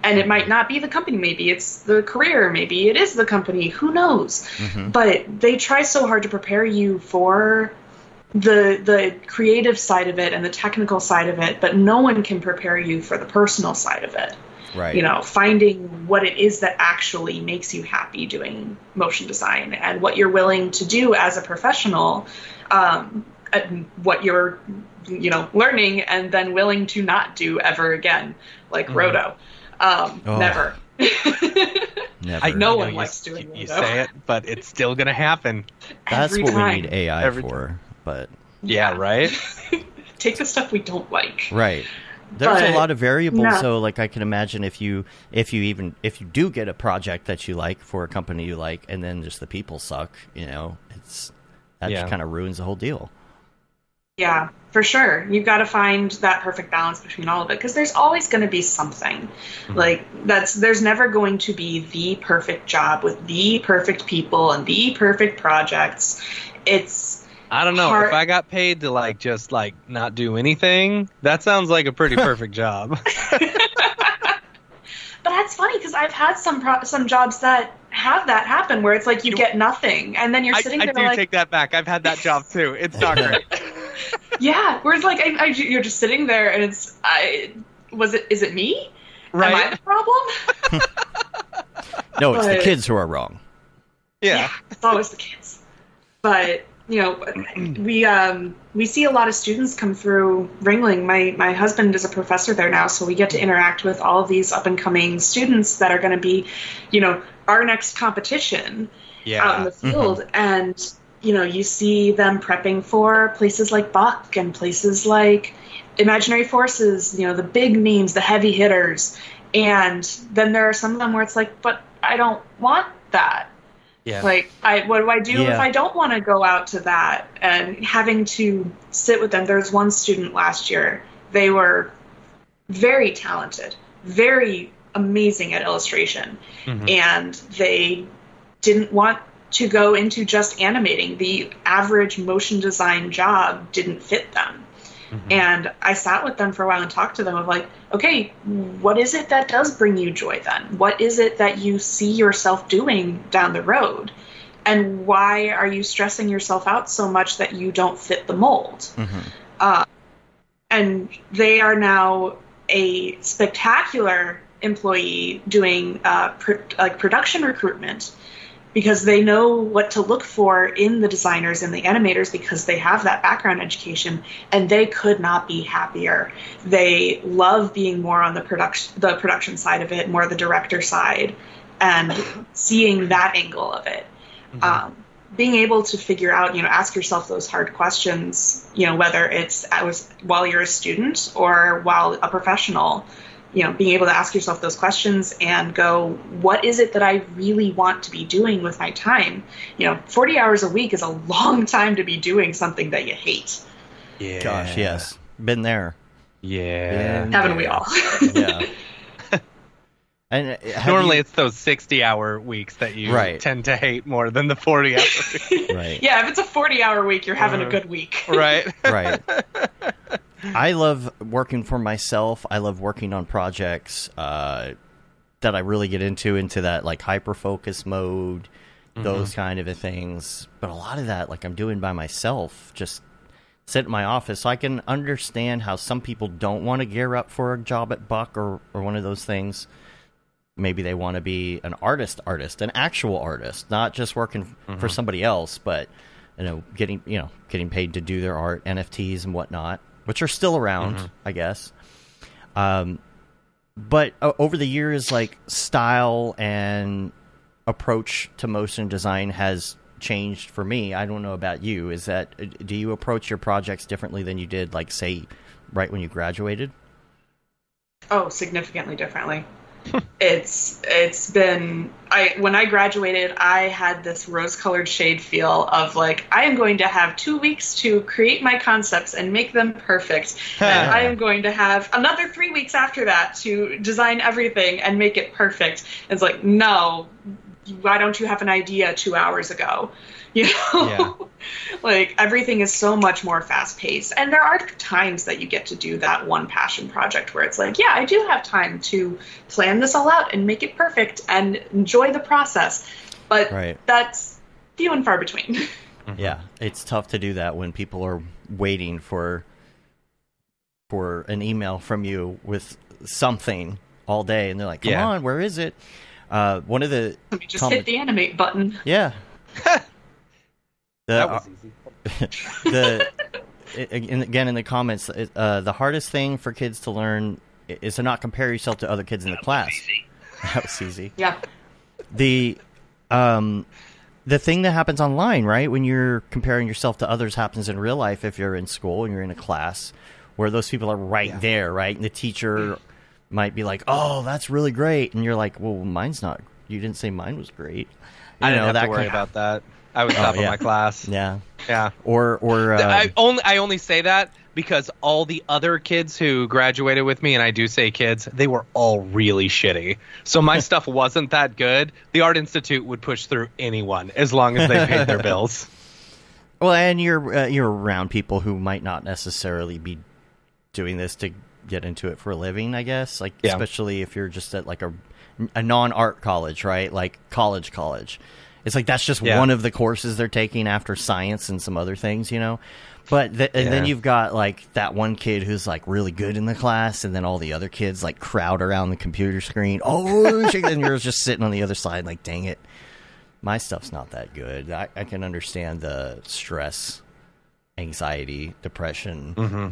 And it might not be the company. Maybe it's the career. Maybe it is the company. Who knows? Mhm. but they try so hard to prepare you for the the creative side of it and the technical side of it but no one can prepare you for the personal side of it Right. you know finding what it is that actually makes you happy doing motion design and what you're willing to do as a professional um, and what you're you know learning and then willing to not do ever again like roto um, Oh. never Never. I No know one you- likes doing you, you say it, but it's still gonna happen. That's Every what time. we need AI Every for. But Yeah, right. take the stuff we don't like right. There's a lot of variables, No. so like I can imagine if you if you even if you do get a project that you like for a company you like, and then just the people suck, you know, it's that Yeah. just kind of ruins the whole deal. Yeah, for sure. You've got to find that perfect balance between all of it because there's always going to be something. Mm-hmm. Like that's there's never going to be the perfect job with the perfect people and the perfect projects. It's I don't know Heart- if I got paid to like just like not do anything. That sounds like a pretty perfect job. but that's funny because I've had some pro- some jobs that have that happen where it's like you get nothing and then you're I, sitting I there do like take that back. I've had that job too. It's not great. yeah, where it's like I, I, you're just sitting there and it's I was it is it me? Am I the problem? No, it's the kids who are wrong. Yeah. it's always the kids. But you know, we um, we see a lot of students come through Ringling. My my husband is a professor there now, so we get to interact with all of these up and coming students that are going to be, you know, our next competition Yeah. out in the field. And you know, you see them prepping for places like Buck and places like Imaginary Forces. You know, the big names, the heavy hitters. And then there are some of them where it's like, but I don't want that. Yeah. Like, I what do I do Yeah. if I don't want to go out to that? And having to sit with them. There was one student last year. They were very talented, very amazing at illustration, Mhm. and they didn't want to go into just animating. The average motion design job didn't fit them. Mhm. And I sat with them for a while and talked to them of like, okay, what is it that does bring you joy then? What is it that you see yourself doing down the road? And why are you stressing yourself out so much that you don't fit the mold? Mhm. Uh, and they are now a spectacular employee doing uh, pr- like production recruitment because they know what to look for in the designers and the animators because they have that background education and they could not be happier. They love being more on the production the production side of it, more the director side, and seeing that angle of it. Mm-hmm. Um, being able to figure out, you know, ask yourself those hard questions, you know, whether it's while you're a student or while a professional, you know, being able to ask yourself those questions and go, what is it that I really want to be doing with my time? You know, 40 hours a week is a long time to be doing something that you hate. Yeah. Gosh, yes. Been there. Yeah. Been Haven't there. we all? yeah. And normally you, it's those sixty-hour weeks that you right. tend to hate more than the forty-hour. right. Yeah, if it's a forty-hour week, you're having uh, a good week. right. right. I love working for myself. I love working on projects uh, that I really get into into that like hyper focus mode, mm-hmm. those kind of things. But a lot of that, like I'm doing by myself, just sit in my office. So I can understand how some people don't want to gear up for a job at Buck or or one of those things maybe they want to be an artist artist an actual artist not just working mm-hmm. for somebody else but you know getting you know getting paid to do their art nfts and whatnot which are still around mm-hmm. i guess. Um, but uh, over the years like style and approach to motion design has changed for me. I don't know about you. Is that uh, do you approach your projects differently than you did like say right when you graduated? Oh significantly differently it's it's been I when I graduated I had this rose colored shade feel of like I am going to have two weeks to create my concepts and make them perfect and I am going to have another three weeks after that to design everything and make it perfect. And it's like no, why don't you have an idea two hours ago? You know, yeah. like everything is so much more fast paced. And there are times that you get to do that one passion project where it's like, yeah, I do have time to plan this all out and make it perfect and enjoy the process. But right. that's few and far between. yeah, it's tough to do that when people are waiting for for an email from you with something all day, and they're like, "Come yeah. on, where is it?" Uh, one of the Let me just com- hit the animate button. Yeah. The, that was easy. the in, again in the comments, uh, the hardest thing for kids to learn is to not compare yourself to other kids in the that class. that was easy. Yeah. The um the thing that happens online, right? When you're comparing yourself to others happens in real life if you're in school and you're in a class where those people are right yeah. there, right? And the teacher might be like, "Oh, that's really great." And you're like, "Well, mine's not. You didn't say mine was great." You I didn't know, have that to worry kind of, about that. I was oh, top yeah. of my class. Yeah. Yeah. Or or uh, I only I only say that because all the other kids who graduated with me, and I do say kids, they were all really shitty. So my stuff wasn't that good. The Art Institute would push through anyone as long as they paid their bills. Well, and you're uh, you're around people who might not necessarily be doing this to get into it for a living. I guess, like yeah. especially if you're just at like a a non art college, right? Like college, college. It's like that's just yeah. one of the courses they're taking after science and some other things, you know. But th- and then you've got like that one kid who's like really good in the class, and then all the other kids like crowd around the computer screen. Oh, and you're just sitting on the other side, like, dang it, my stuff's not that good. I, I can understand the stress, anxiety, depression, mm-hmm.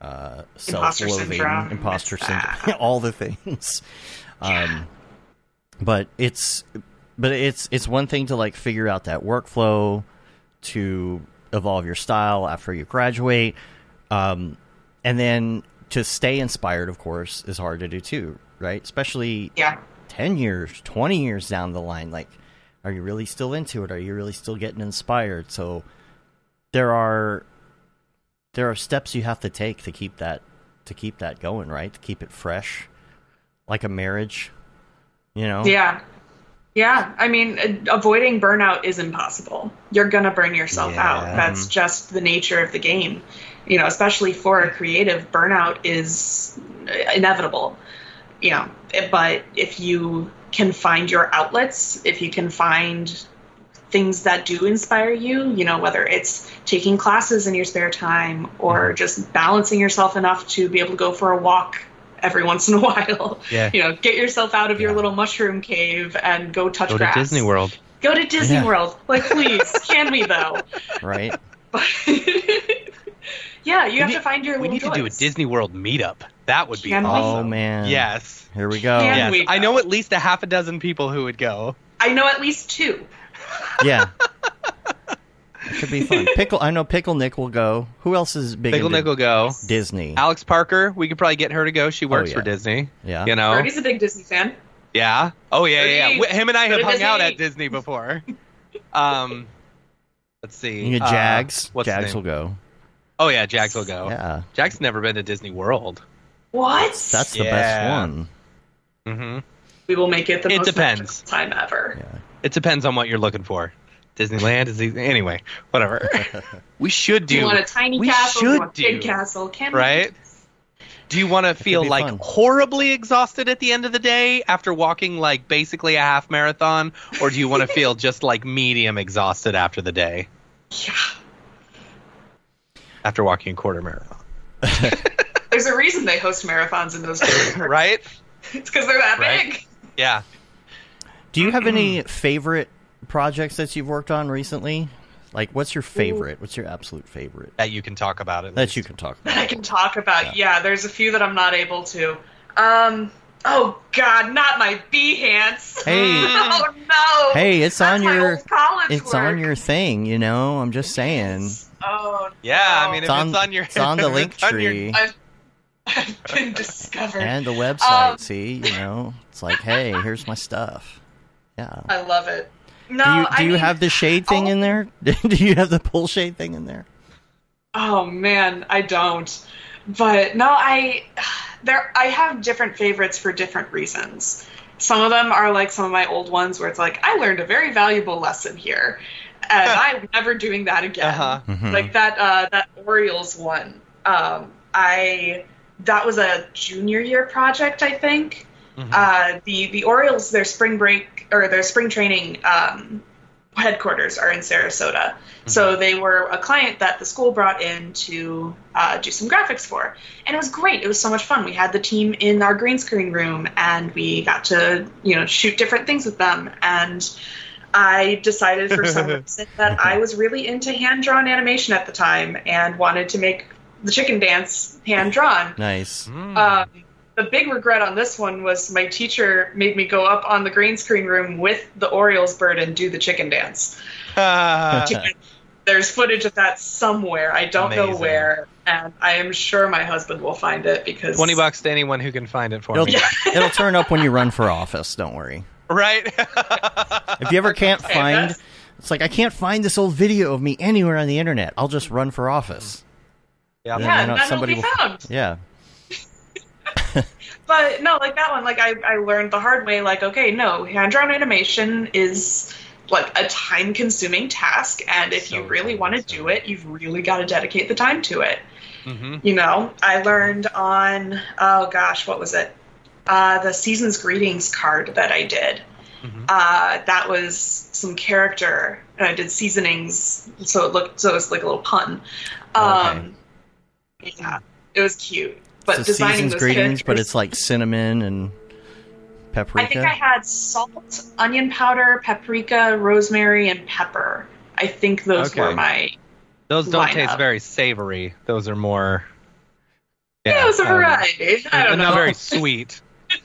uh, self-loathing, imposter syndrome, all the things. Yeah. Um, but it's but it's it's one thing to like figure out that workflow to evolve your style after you graduate um, and then to stay inspired of course is hard to do too right? Especially yeah. 10 years 20 years down the line like are you really still into it? Are you really still getting inspired? So there are there are steps you have to take to keep that to keep that going right? To keep it fresh like a marriage you know? Yeah yeah, I mean, avoiding burnout is impossible. You're going to burn yourself yeah. out. That's just the nature of the game. You know, especially for a creative, burnout is inevitable. You know, but if you can find your outlets, if you can find things that do inspire you, you know, whether it's taking classes in your spare time or mm-hmm. just balancing yourself enough to be able to go for a walk every once in a while. Yeah. You know, get yourself out of your little mushroom cave and go touch Go to. Disney World. Go to Disney Yeah. World. Like, please, can we though? Right? But yeah, you have need- to find your We little need to do a. Disney World meetup. That would be Can we? Oh awesome. man. Yes. Here we go. Can Yes. we I know at least a half a dozen people who would go. I know at least two. Yeah. It could be fun. Pickle. I know Pickle Nick will go. Who else is big? Pickle into Nick will go. Disney. Alex Parker, we could probably get her to go. She works yeah. for Disney. Yeah. You know? Brody's a big Disney fan. Yeah. Oh yeah, yeah, yeah. Him and I go have to hung out at Disney before. um, let's see. You know, Uh, Jags. what's Jags will go. Oh yeah, Jags will go. Yeah. Jags never been to Disney World. What? That's the Yeah. best one. Mm-hmm. we will make it the It most depends. magical time ever. Yeah. It depends on what you're looking for. Disneyland is easy. Anyway, whatever. we should Do do. you want a tiny we castle? Should want a big do, castle? Can right? Do you want to feel like fun. horribly exhausted at the end of the day after walking like basically a half marathon, or do you want to feel just like medium exhausted after the day? Yeah. after walking a quarter marathon? There's a reason they host marathons in those days. Right? It's because they're that Right. big. Yeah. Do you have mm-hmm. any favorite projects that you've worked on recently? Like, what's your favorite? What's your absolute favorite That you can talk about it. that you can talk that I about? can talk about. Yeah. there's a few that I'm not able to. Um. Oh God, not my Behance. Hey. Oh no. Hey, it's That's on my your college it's work. on your thing. You know, I'm just saying. Oh. Yeah, no. I mean, if It's on, it's on your, it's on the link it's on your- tree I've, I've been discovered. and the website. Um, see, you know, it's like, hey, here's my stuff. Yeah. I love it. No, do you do I you mean, have the shade thing oh. in there? do you have the pull shade thing in there? Oh man, I don't. But no, I there I have different favorites for different reasons. Some of them are like some of my old ones where it's like I learned a very valuable lesson here, and I'm never doing that again. Uh-huh. Mhm. Like that uh, that Orioles one. Um, I that was a junior year project, I think. Mhm. Uh, the the Orioles, their spring break or their spring training um, headquarters are in Sarasota. So they were a client that the school brought in to uh, do some graphics for, and it was great. It was so much fun. We had the team in our green screen room, and we got to you know shoot different things with them. And I decided for some reason that I was really into hand drawn animation at the time and wanted to make the chicken dance hand drawn. Nice. Mm. Um, the big regret on this one was my teacher made me go up on the green screen room with the Orioles bird and do the chicken dance. Ah. There's footage of that somewhere. I don't know where, and I am sure my husband will find it because 20 bucks to anyone who can find it for It'll, me. it'll turn up when you run for office. Don't worry. Right? If you ever can't Okay, find, it's like I can't find this old video of me anywhere on the internet. I'll just run for office. yeah. Yeah, I know none somebody will be will- Yeah. But no, like that one, like I, I learned the hard way. Like, okay, no, hand drawn animation is like a time consuming task, and if you really want to do it, you've really got to dedicate the time to it. hmm You know, I learned on oh gosh, what was it? Uh, the season's greetings card that I did. Mhm. Uh, that was some character, and I did seasonings, so it looked so it was like a little pun. Um, Yeah, it was cute. But so designing season's those greetings, but it's like cinnamon and paprika. I think I had salt, onion powder, paprika, rosemary, and pepper. I think those Okay. were my. Those don't Line taste very savory. Those are more. Yeah, it was a I don't variety. I don't know. not very sweet.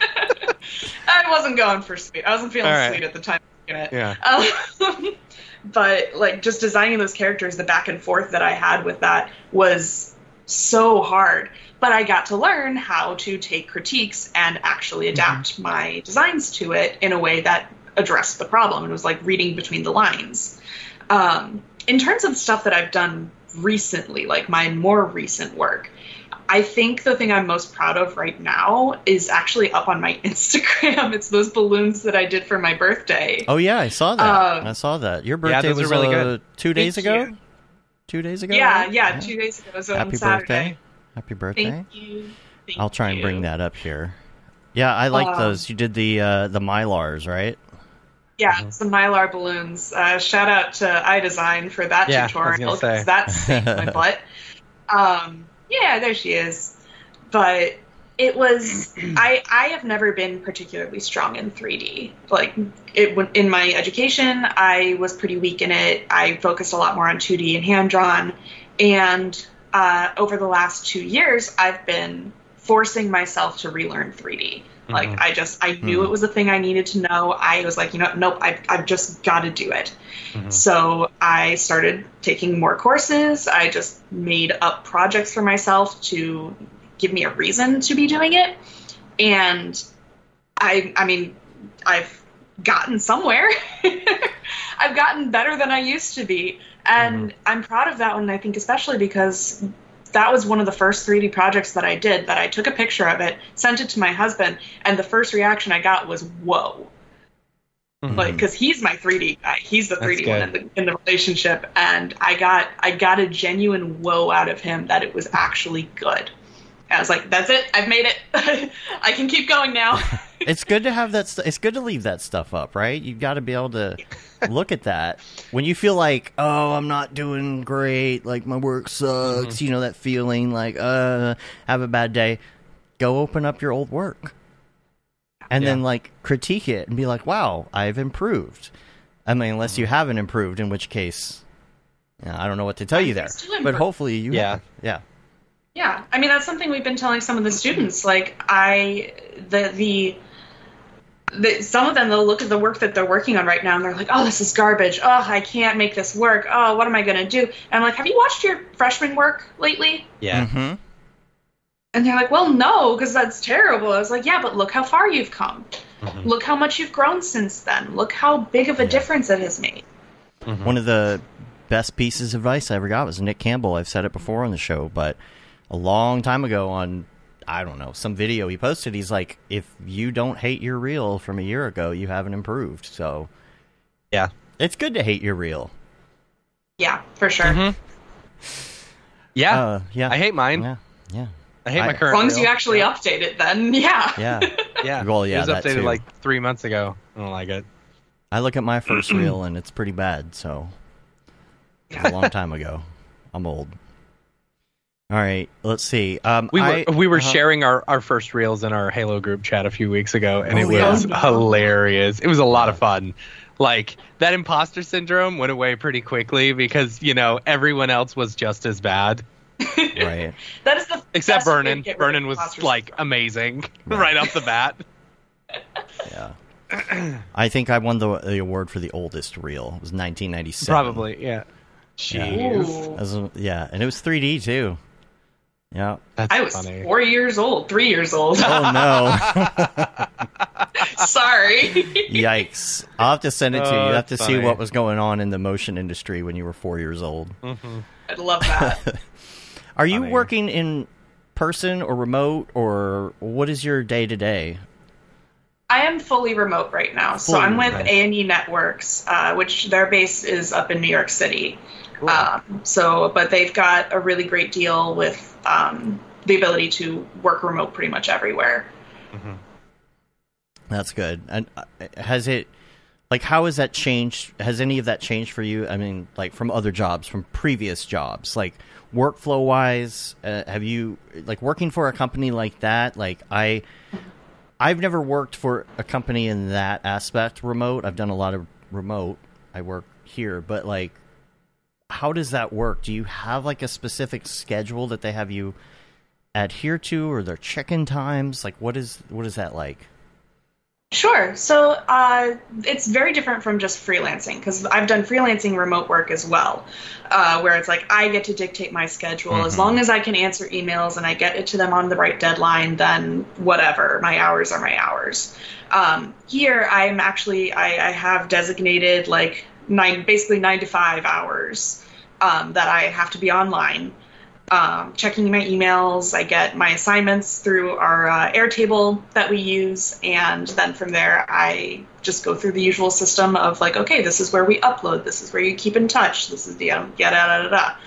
I wasn't going for sweet. I wasn't feeling All right. sweet at the time. it. Yeah. Um, but like just designing those characters, the back and forth that I had with that was so hard. But I got to learn how to take critiques and actually adapt my designs to it in a way that addressed the problem. It was like reading between the lines. Um, in terms of stuff that I've done recently, like my more recent work, I think the thing I'm most proud of right now is actually up on my Instagram. It's those balloons that I did for my birthday. Oh yeah, I saw that. Um, I saw that. Your birthday those are was really uh, good. two days Thank ago. you. Two days ago. yeah, right? yeah, two days ago. So Happy on Saturday. birthday! Happy birthday! Thank you. Thank I'll try and bring that up here. Yeah, I like Um, those. You did the uh, the mylars, right? Yeah, it's the Mylar balloons. Uh, shout out to Eyedesyn for that Yeah, tutorial gonna say. because that saved my butt. Um, yeah, there she is. But it was I I have never been particularly strong in 3D. Like it in my education, I was pretty weak in it. I focused a lot more on 2D and hand drawn, and uh, over the last two years, I've been forcing myself to relearn 3D. Like Mhm. I just I knew it was a thing I needed to know. I was like, you know, nope, I I've just got to do it. Mhm. So I started taking more courses. I just made up projects for myself to give me a reason to be doing it. And I I mean, I've gotten somewhere. I've gotten better than I used to be. And I'm proud of that one, I think especially because that was one of the first 3D projects that I did that I took a picture of it, sent it to my husband, and the first reaction I got was whoa Mhm. like because he's my 3D guy. He's the 3D one in the, in the relationship, and I got I got a genuine whoa out of him that it was actually good. I was like, "That's it. I've made it. I can keep going now." it's good to have that. St- it's good to leave that stuff up, right? You've got to be able to look at that when you feel like, oh, I'm not doing great. Like my work sucks. You know that feeling, like, uh, have a bad day. Go open up your old work, and Yeah. then like critique it and be like, wow, I've improved. I mean, unless you haven't improved, in which case, yeah, I don't know what to tell you there. But hopefully, you, Yeah. have. yeah. Yeah, I mean that's something we've been telling some of the students. Like I the the. The, some of them they'll look at the work that they're working on right now and they're like, "Oh, this is garbage. Oh, I can't make this work. Oh, what am I going to do?" And I'm like, "Have you watched your freshman work lately?" Yeah. Mm-hmm. And they're like, well, no, because that's terrible. I was like, yeah, but look how far you've come. Mhm. Look how much you've grown since then. Look how big of a difference it has made. One of the best pieces of advice I ever got was Nick Campbell. I've said it before on the show, but a long time ago on I don't know some video he posted. He's like, if you don't hate your reel from a year ago, you haven't improved. So Yeah. it's good to hate your reel. Yeah, for sure. Mhm. Yeah. Uh, yeah, I hate mine. Yeah, yeah, I hate I- my current. As long as you reel. actually update it, then yeah. yeah. Yeah. Well, yeah, It was updated too. like three months ago. I don't like it. I look at my first reel and it's pretty bad. So it was a long time ago. I'm old. All right, let's see. Um, We were I- we were uh-huh. sharing our, our first reels in our Halo group chat a few weeks ago, and Oh, it yeah. was hilarious. It was a lot of fun. Like that imposter syndrome went away pretty quickly because you know everyone else was just as bad, right. That is the except best Vernon. get rid of Vernon was like syndrome. amazing Right. right off the bat. Yeah. I think I won the, the award for the oldest reel. It was 1997. Probably, yeah. Jeez, Ooh. That was- yeah, and it was 3D too. Yeah. that's I was funny. four years old, three years old. Oh no! Sorry. Yikes! I'll have to send it to you. Oh, You have to that's see what was going on in the motion industry when you were four years old. I'd love that. Are you Funny. working in person or remote, or what is your day to day? I am fully remote right now, so I'm with. A and E Networks, uh, which their base is up in New York City. Um, so, but they've got a really great deal with um, the ability to work remote pretty much everywhere. That's good. And uh, has it, like, how has that changed? Has any of that changed for you? I mean, like from other jobs, from previous jobs, like workflow wise, uh, have you like working for a company like that? Like I, I've never worked for a company in that aspect remote. I've done a lot of remote. I work here, but like, how does that work? Do you have like a specific schedule that they have you adhere to, or their check-in times? Like, what is what is that like? Sure. So uh, it's very different from just freelancing because I've done freelancing remote work as well, uh, where it's like I get to dictate my schedule. As Mhm. long as I can answer emails and I get it to them on the right deadline, then whatever. My hours are my hours. Um, here, I'm actually I, I have designated like nine, basically nine to five hours um, that I have to be online um, checking my emails. I get my assignments through our uh, Airtable that we use, and then from there, I just go through the usual system of like, okay, this is where we upload, this is where you keep in touch, this is the um, yada yada yada.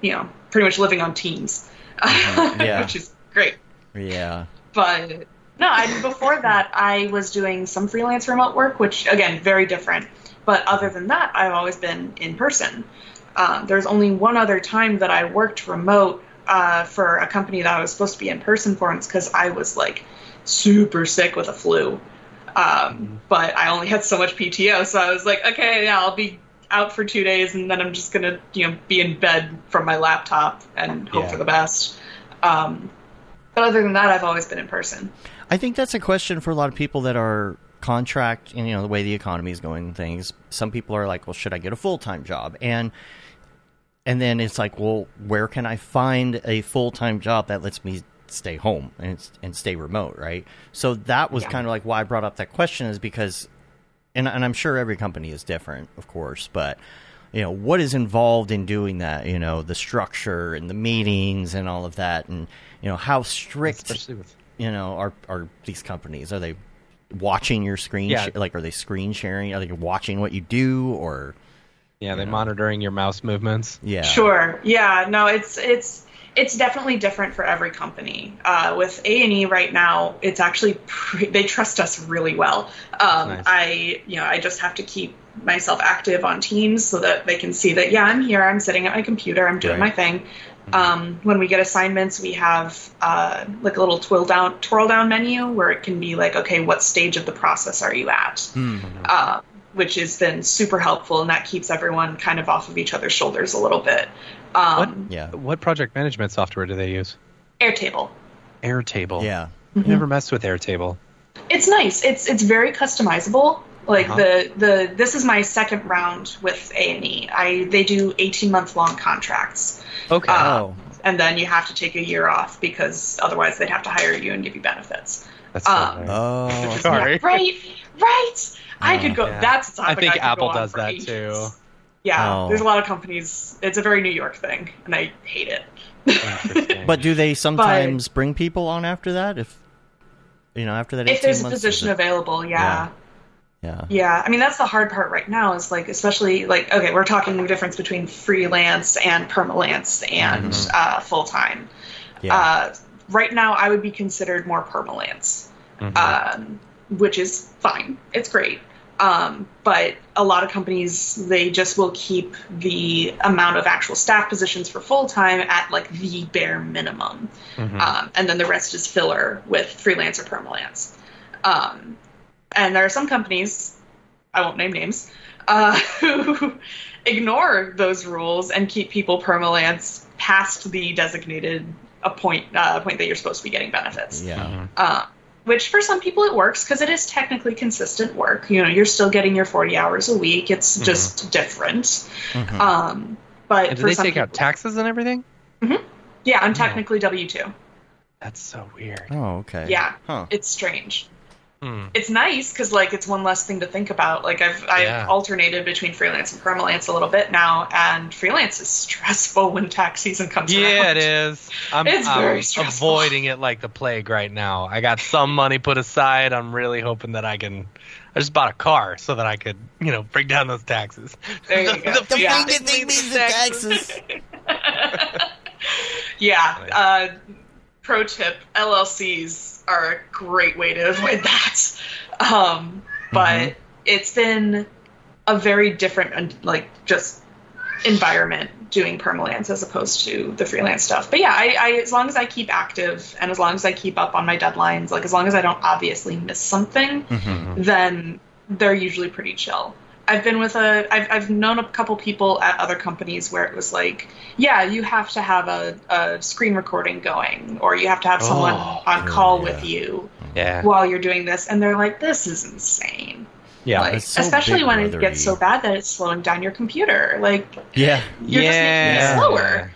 You know, pretty much living on Teams, Yeah. which is great. Yeah. But no, I, before that, I was doing some freelance remote work, which again, very different. But other than that, I've always been in person. Um, there's only one other time that I worked remote uh, for a company that I was supposed to be in person for, and it's because I was like super sick with a flu. Um, but I only had so much PTO, so I was like, okay, yeah, I'll be out for two days, and then I'm just gonna, you know, be in bed from my laptop and hope Yeah. for the best. Um, but other than that, I've always been in person. I think that's a question for a lot of people that are contract and you know the way the economy is going and things. Some people are like, well, should I get a full time job? And and then it's like, well, where can I find a full time job that lets me stay home and and stay remote, right? So that was Yeah. kind of like why I brought up that question is because, and and I'm sure every company is different, of course, but you know what is involved in doing that you know the structure and the meetings and all of that and you know how strict Especially with you know are are these companies are they watching your screen Yeah. sh- like are they screen sharing are they watching what you do or yeah, they're monitoring your mouse movements. yeah Sure. Yeah. No, it's it's it's definitely different for every company. Uh, with A and E right now, it's actually pre- they trust us really well. Um, Nice. I you know I just have to keep myself active on Teams so that they can see that yeah I'm here I'm sitting at my computer I'm doing Right. my thing. Um, when we get assignments, we have uh, like a little twirl down twirl down menu where it can be like okay what stage of the process are you at uh, which has been super helpful, and that keeps everyone kind of off of each other's shoulders a little bit. Um, yeah What project management software do they use? Airtable. Airtable. yeah I never messed with Airtable. It's nice. It's it's very customizable. Like Uh-huh. the the this is my second round with A and E. I they do eighteen month long contracts, Okay. Uh, oh and then you have to take a year off because otherwise they'd have to hire you and give you benefits. That's um, oh. Sorry. Yeah, right, right. I could go. Yeah. That's a topic I think could Apple go on does that ages. too. Yeah, Oh. there's a lot of companies. It's a very New York thing, and I hate it. But do they sometimes bring people on after that if you know after that if there's a months, position it- available, yeah. Yeah Yeah, I mean that's the hard part right now is like especially like okay, we're talking the difference between freelance and permalance and uh, full time. yeah Uh, right now, I would be considered more permalance, Mhm. um, which is fine. It's great. Um, but a lot of companies they just will keep the amount of actual staff positions for full time at like the bare minimum, Mhm. um, and then the rest is filler with freelance or permalance. Um, and there are some companies, I won't name names, uh, who ignore those rules and keep people permalance past the designated a point uh, point that you're supposed to be getting benefits. yeah Mhm. Uh, which for some people it works because it is technically consistent work. You know, you're still getting your 40 hours a week. It's just different. Mhm. Um, but And do for they some take out taxes and everything? Yeah, I'm technically W two. That's so weird. oh okay Yeah, huh it's strange. Hmm. It's nice because like it's one less thing to think about. Like I've I've Yeah. alternated between freelance and permalance a little bit now, and freelance is stressful when tax season comes around. Yeah, it is. I'm, It's I'm very stressful. avoiding it like the plague right now. I got some money put aside. I'm really hoping that I can. I just bought a car so that I could, you know, bring down those taxes. There you go. The Yeah. thing that means the taxes. Yeah. Uh, pro tip: LLCs are a great way to avoid that. Um, but Mm-hmm. it's been a very different, and like just environment doing permalance as opposed to the freelance stuff. But yeah, I, I as long as I keep active and as long as I keep up on my deadlines, like as long as I don't obviously miss something, Mm-hmm. then they're usually pretty chill. I've been with a, I've, I've known a couple people at other companies where it was like, yeah, you have to have a, a screen recording going, or you have to have someone Oh, on call yeah. with you Yeah. while you're doing this, and they're like, this is insane. Yeah. like, so especially Big when it Brother-y. gets so bad that it's slowing down your computer. Like, yeah you're just making yeah. it slower.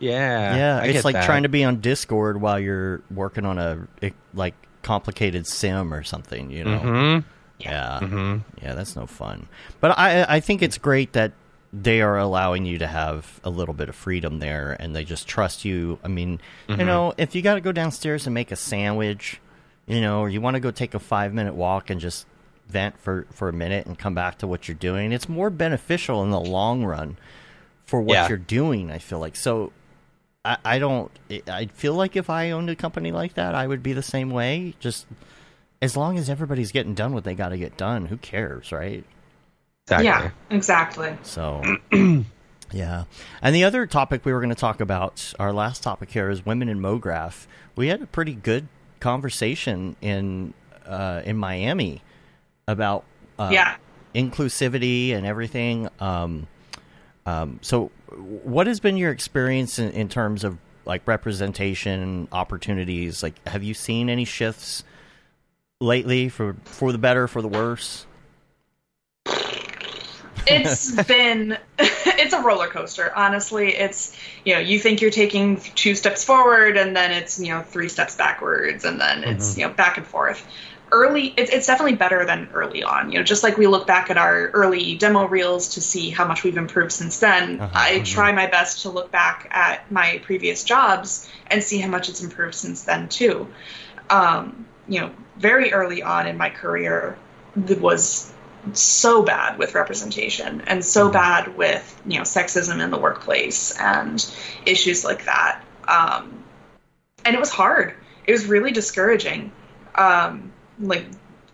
Yeah. yeah I it's get like that. trying to be on discord while you're working on a like complicated sim or something you know Mhm. Yeah Mhm. Yeah, that's no fun. But I I think it's great that they are allowing you to have a little bit of freedom there and they just trust you. I mean, Mm-hmm. you know, if you got to go downstairs and make a sandwich, you know, or you want to go take a 5-minute walk and just vent for for a minute and come back to what you're doing, it's more beneficial in the long run for what Yeah. you're doing, I feel like. So I, I don't. I feel like if I owned a company like that, I would be the same way. Just as long as everybody's getting done what they got to get done, who cares, right? Exactly. Yeah, exactly. So, Yeah. And the other topic we were going to talk about, our last topic here, is women in MoGraph. We had a pretty good conversation in uh, in Miami about uh, yeah. inclusivity and everything. Um, um, so, what has been your experience in, in terms of like representation opportunities? Like, have you seen any shifts lately for for the better, for the worse? it's been it's a roller coaster honestly it's you know you think you're taking two steps forward and then it's you know three steps backwards and then it's mm-hmm. you know back and forth early it's, it's definitely better than early on you know just like we look back at our early demo reels to see how much we've improved since then uh-huh. i mm-hmm. try my best to look back at my previous jobs and see how much it's improved since then too um, you know very early on in my career was so bad with representation and so mm-hmm. bad with you know sexism in the workplace and issues like that. Um, and it was hard. It was really discouraging. Um, like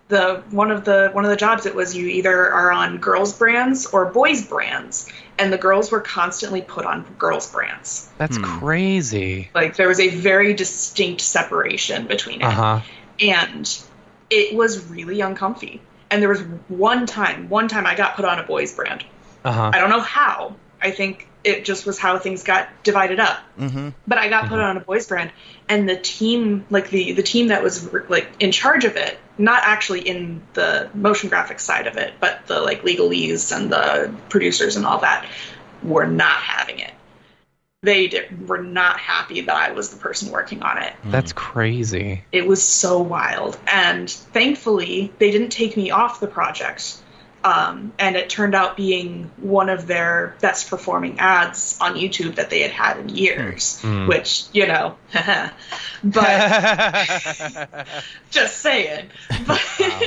the one of the one of the jobs it was you either are on girls brands or boys brands. And the girls were constantly put on girls brands. That's hmm. crazy. Like there was a very distinct separation between it. Uh-huh. And it was really uncomfy and there was one time, one time I got put on a boys brand. Uh-huh. I don't know how. I think it just was how things got divided up. Mm-hmm. But I got mm-hmm. put on a boys brand, and the team, like the the team that was like in charge of it, not actually in the motion graphics side of it, but the like legalese and the producers and all that, were not having it they did, were not happy that I was the person working on it. That's crazy. It was so wild. And thankfully, they didn't take me off the project. Um, and it turned out being one of their best performing ads on YouTube that they had had in years, mm. which, you know, but just saying. But, wow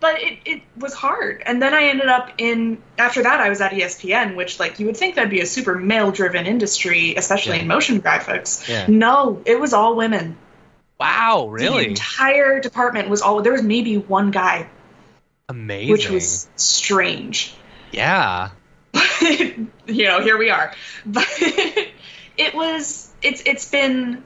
but it, it was hard. And then I ended up in after that I was at ESPN, which like you would think that'd be a super male driven industry, especially yeah. in motion graphics. Yeah. No, it was all women. Wow, really? The entire department was all there was maybe one guy. Amazing. Which was strange. Yeah. you know, here we are. But it was it's it's been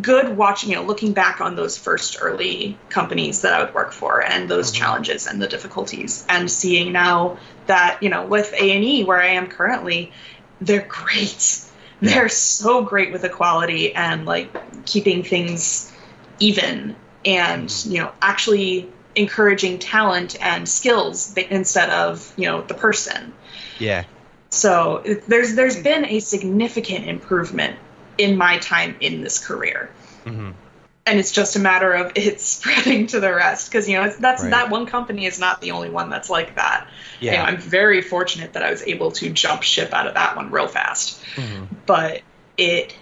good watching, you know, looking back on those first early companies that I would work for and those mm-hmm. challenges and the difficulties and seeing now that, you know, with A&E where I am currently, they're great. Yeah. They're so great with equality and like keeping things even and, mm-hmm. you know, actually encouraging talent and skills instead of, you know, the person. Yeah. So there's there's been a significant improvement in my time in this career. Mm-hmm. And it's just a matter of it spreading to the rest because you know that's right. that one company is not the only one that's like that. Yeah, you know, I'm very fortunate that I was able to jump ship out of that one real fast. Mm-hmm. But it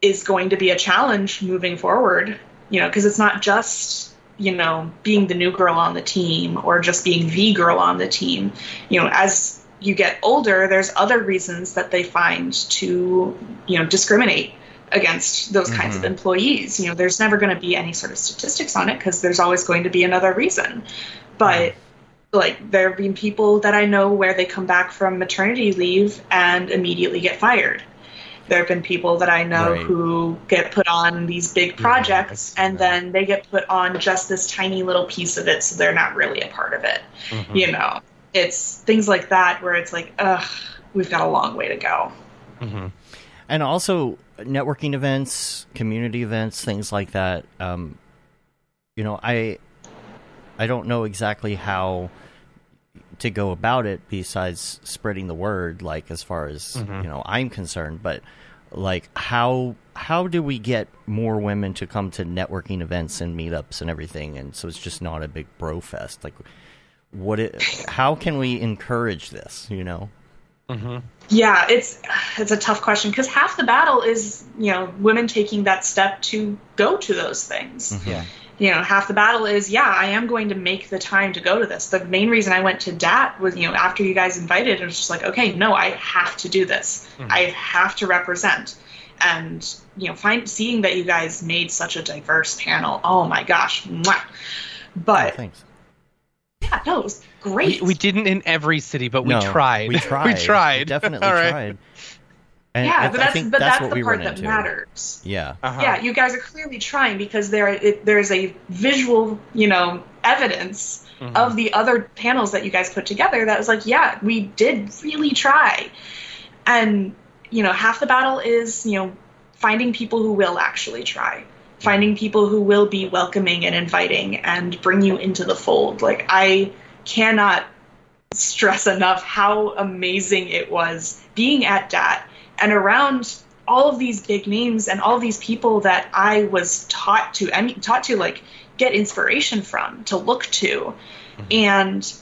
is going to be a challenge moving forward. You know, because it's not just you know being the new girl on the team or just being the girl on the team. You know, as you get older, there's other reasons that they find to, you know, discriminate against those kinds mm-hmm. of employees. You know, there's never going to be any sort of statistics on it because there's always going to be another reason. But mm-hmm. like there have been people that I know where they come back from maternity leave and immediately get fired. There have been people that I know right. who get put on these big projects yeah, and that. then they get put on just this tiny little piece of it so they're not really a part of it. Mm-hmm. You know it's things like that where it's like, ugh, we've got a long way to go. Mm-hmm. And also networking events, community events, things like that. Um, you know, I I don't know exactly how to go about it besides spreading the word. Like as far as mm-hmm. you know, I'm concerned, but like how how do we get more women to come to networking events and meetups and everything and so it's just not a big bro fest like what it how can we encourage this you know mm-hmm. yeah it's it's a tough question because half the battle is you know women taking that step to go to those things mm-hmm. yeah you know half the battle is yeah i am going to make the time to go to this the main reason i went to dat was you know after you guys invited it was just like okay no i have to do this mm-hmm. i have to represent and you know find seeing that you guys made such a diverse panel oh my gosh mwah. but oh, thanks yeah, no, it was great. We, we didn't in every city, but we no, tried. We tried. we tried. We definitely All right. tried. And yeah, I, but I that's think but that's, that's, what the we part that into. matters. Yeah. Uh-huh. Yeah, you guys are clearly trying because there it, there's a visual, you know, evidence Mhm. of the other panels that you guys put together that was like, yeah, we did really try. And, you know, half the battle is, you know, finding people who will actually try. Finding people who will be welcoming and inviting and bring you into the fold. Like I cannot stress enough how amazing it was being at DAT and around all of these big names and all these people that I was taught to I mean taught to like get inspiration from, to look to. Mm-hmm. And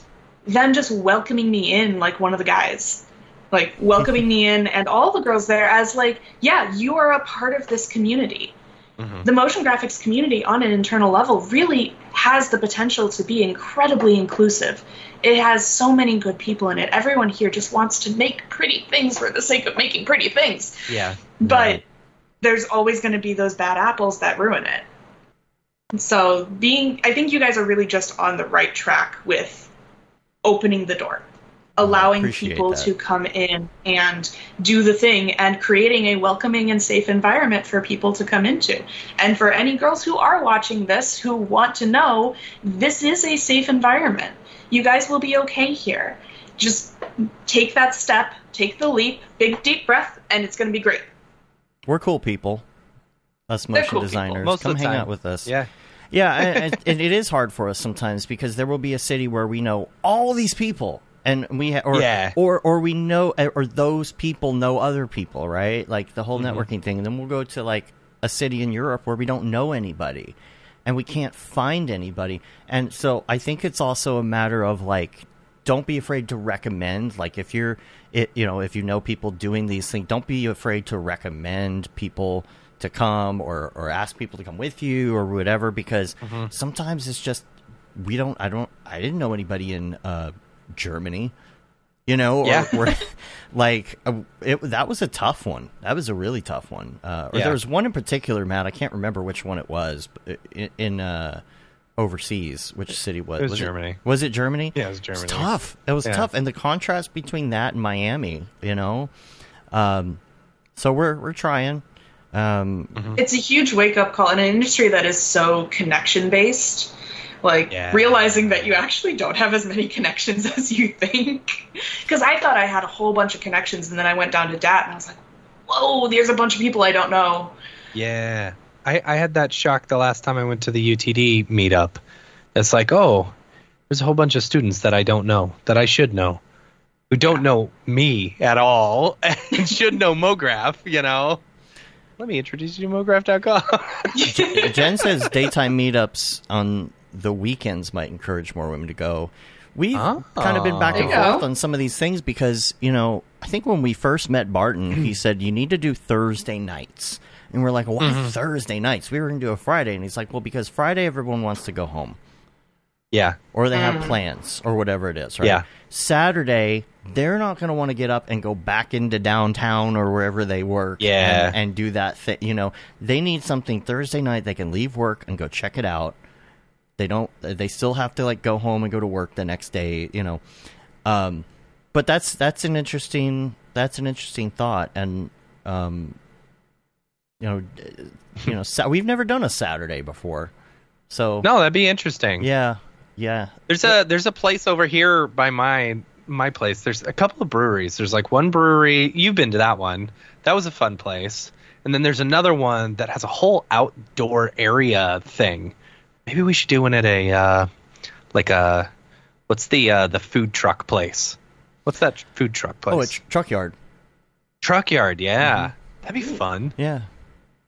them just welcoming me in like one of the guys. Like welcoming me in and all the girls there as like, yeah, you are a part of this community. Mhm. The motion graphics community on an internal level really has the potential to be incredibly inclusive. It has so many good people in it. Everyone here just wants to make pretty things for the sake of making pretty things. Yeah. But Right. there's always going to be those bad apples that ruin it. So being, I think you guys are really just on the right track with opening the door, allowing people that. to come in and do the thing, and creating a welcoming and safe environment for people to come into. And for any girls who are watching this who want to know, this is a safe environment. You guys will be okay here. Just take that step, take the leap, big deep breath, and it's going to be great. We're cool people. Us motion cool designers. most Come hang time. out with us. Yeah. Yeah, and, and, and it is hard for us sometimes because there will be a city where we know all these people, and we ha- or Yeah. or or we know or those people know other people, right? Like the whole Mm-hmm. networking thing, and then we'll go to like a city in Europe where we don't know anybody, and we can't find anybody, and so I think it's also a matter of like don't be afraid to recommend like if you're it you know if you know people doing these things don't be afraid to recommend people to come or or ask people to come with you or whatever because sometimes it's just we don't i don't i didn't know anybody in uh germany you know Yeah. or, or like uh, it that was a tough one that was a really tough one uh or Yeah. there was one in particular matt i can't remember which one it was but in, in uh overseas which city was It was Germany. was it germany Yeah, it was Germany. tough it was Yeah. tough and the contrast between that and miami you know um so we're we're trying um it's a huge wake up call in an industry that is so connection based. Like Yeah. realizing that you actually don't have as many connections as you think. Because I thought I had a whole bunch of connections, and then I went down to DAT, and I was like, "Whoa, there's a bunch of people I don't know." Yeah. I, I had that shock the last time I went to the UTD meetup. It's like, oh, there's a whole bunch of students that I don't know, that I should know, who don't know me at all, and should know MoGraph, you know? Let me introduce you to MoGraph.com. Jen says daytime meetups on the weekends might encourage more women to go. We've Oh. kind of been back and forth go. on some of these things because, you know, I think when we first met Barton, he said, you need to do Thursday nights. And we're like, why Mm-hmm. Thursday nights? We were going to do a Friday. And he's like, well, because Friday everyone wants to go home yeah. or they have plans or whatever it is, right? Yeah. Saturday, they're not going to want to get up and go back into downtown or wherever they work Yeah. and, and do that thing. You know, they need something Thursday night. They can leave work and go check it out. They don't, they still have to like go home and go to work the next day, you know. Um, but that's, that's an interesting, that's an interesting thought. And, um, you know, you know, sa- we've never done a Saturday before. So, No, that'd be interesting. yeah, yeah. There's a there's a place over here by my my place. There's a couple of breweries. There's like one brewery. You've been to that one. That was a fun place. And then there's another one that has a whole outdoor area thing. Maybe we should do one at a uh, like a what's the uh, the food truck place? What's that food truck place? Oh, it's truck yard. truck yard. Yeah, that'd be fun. Yeah,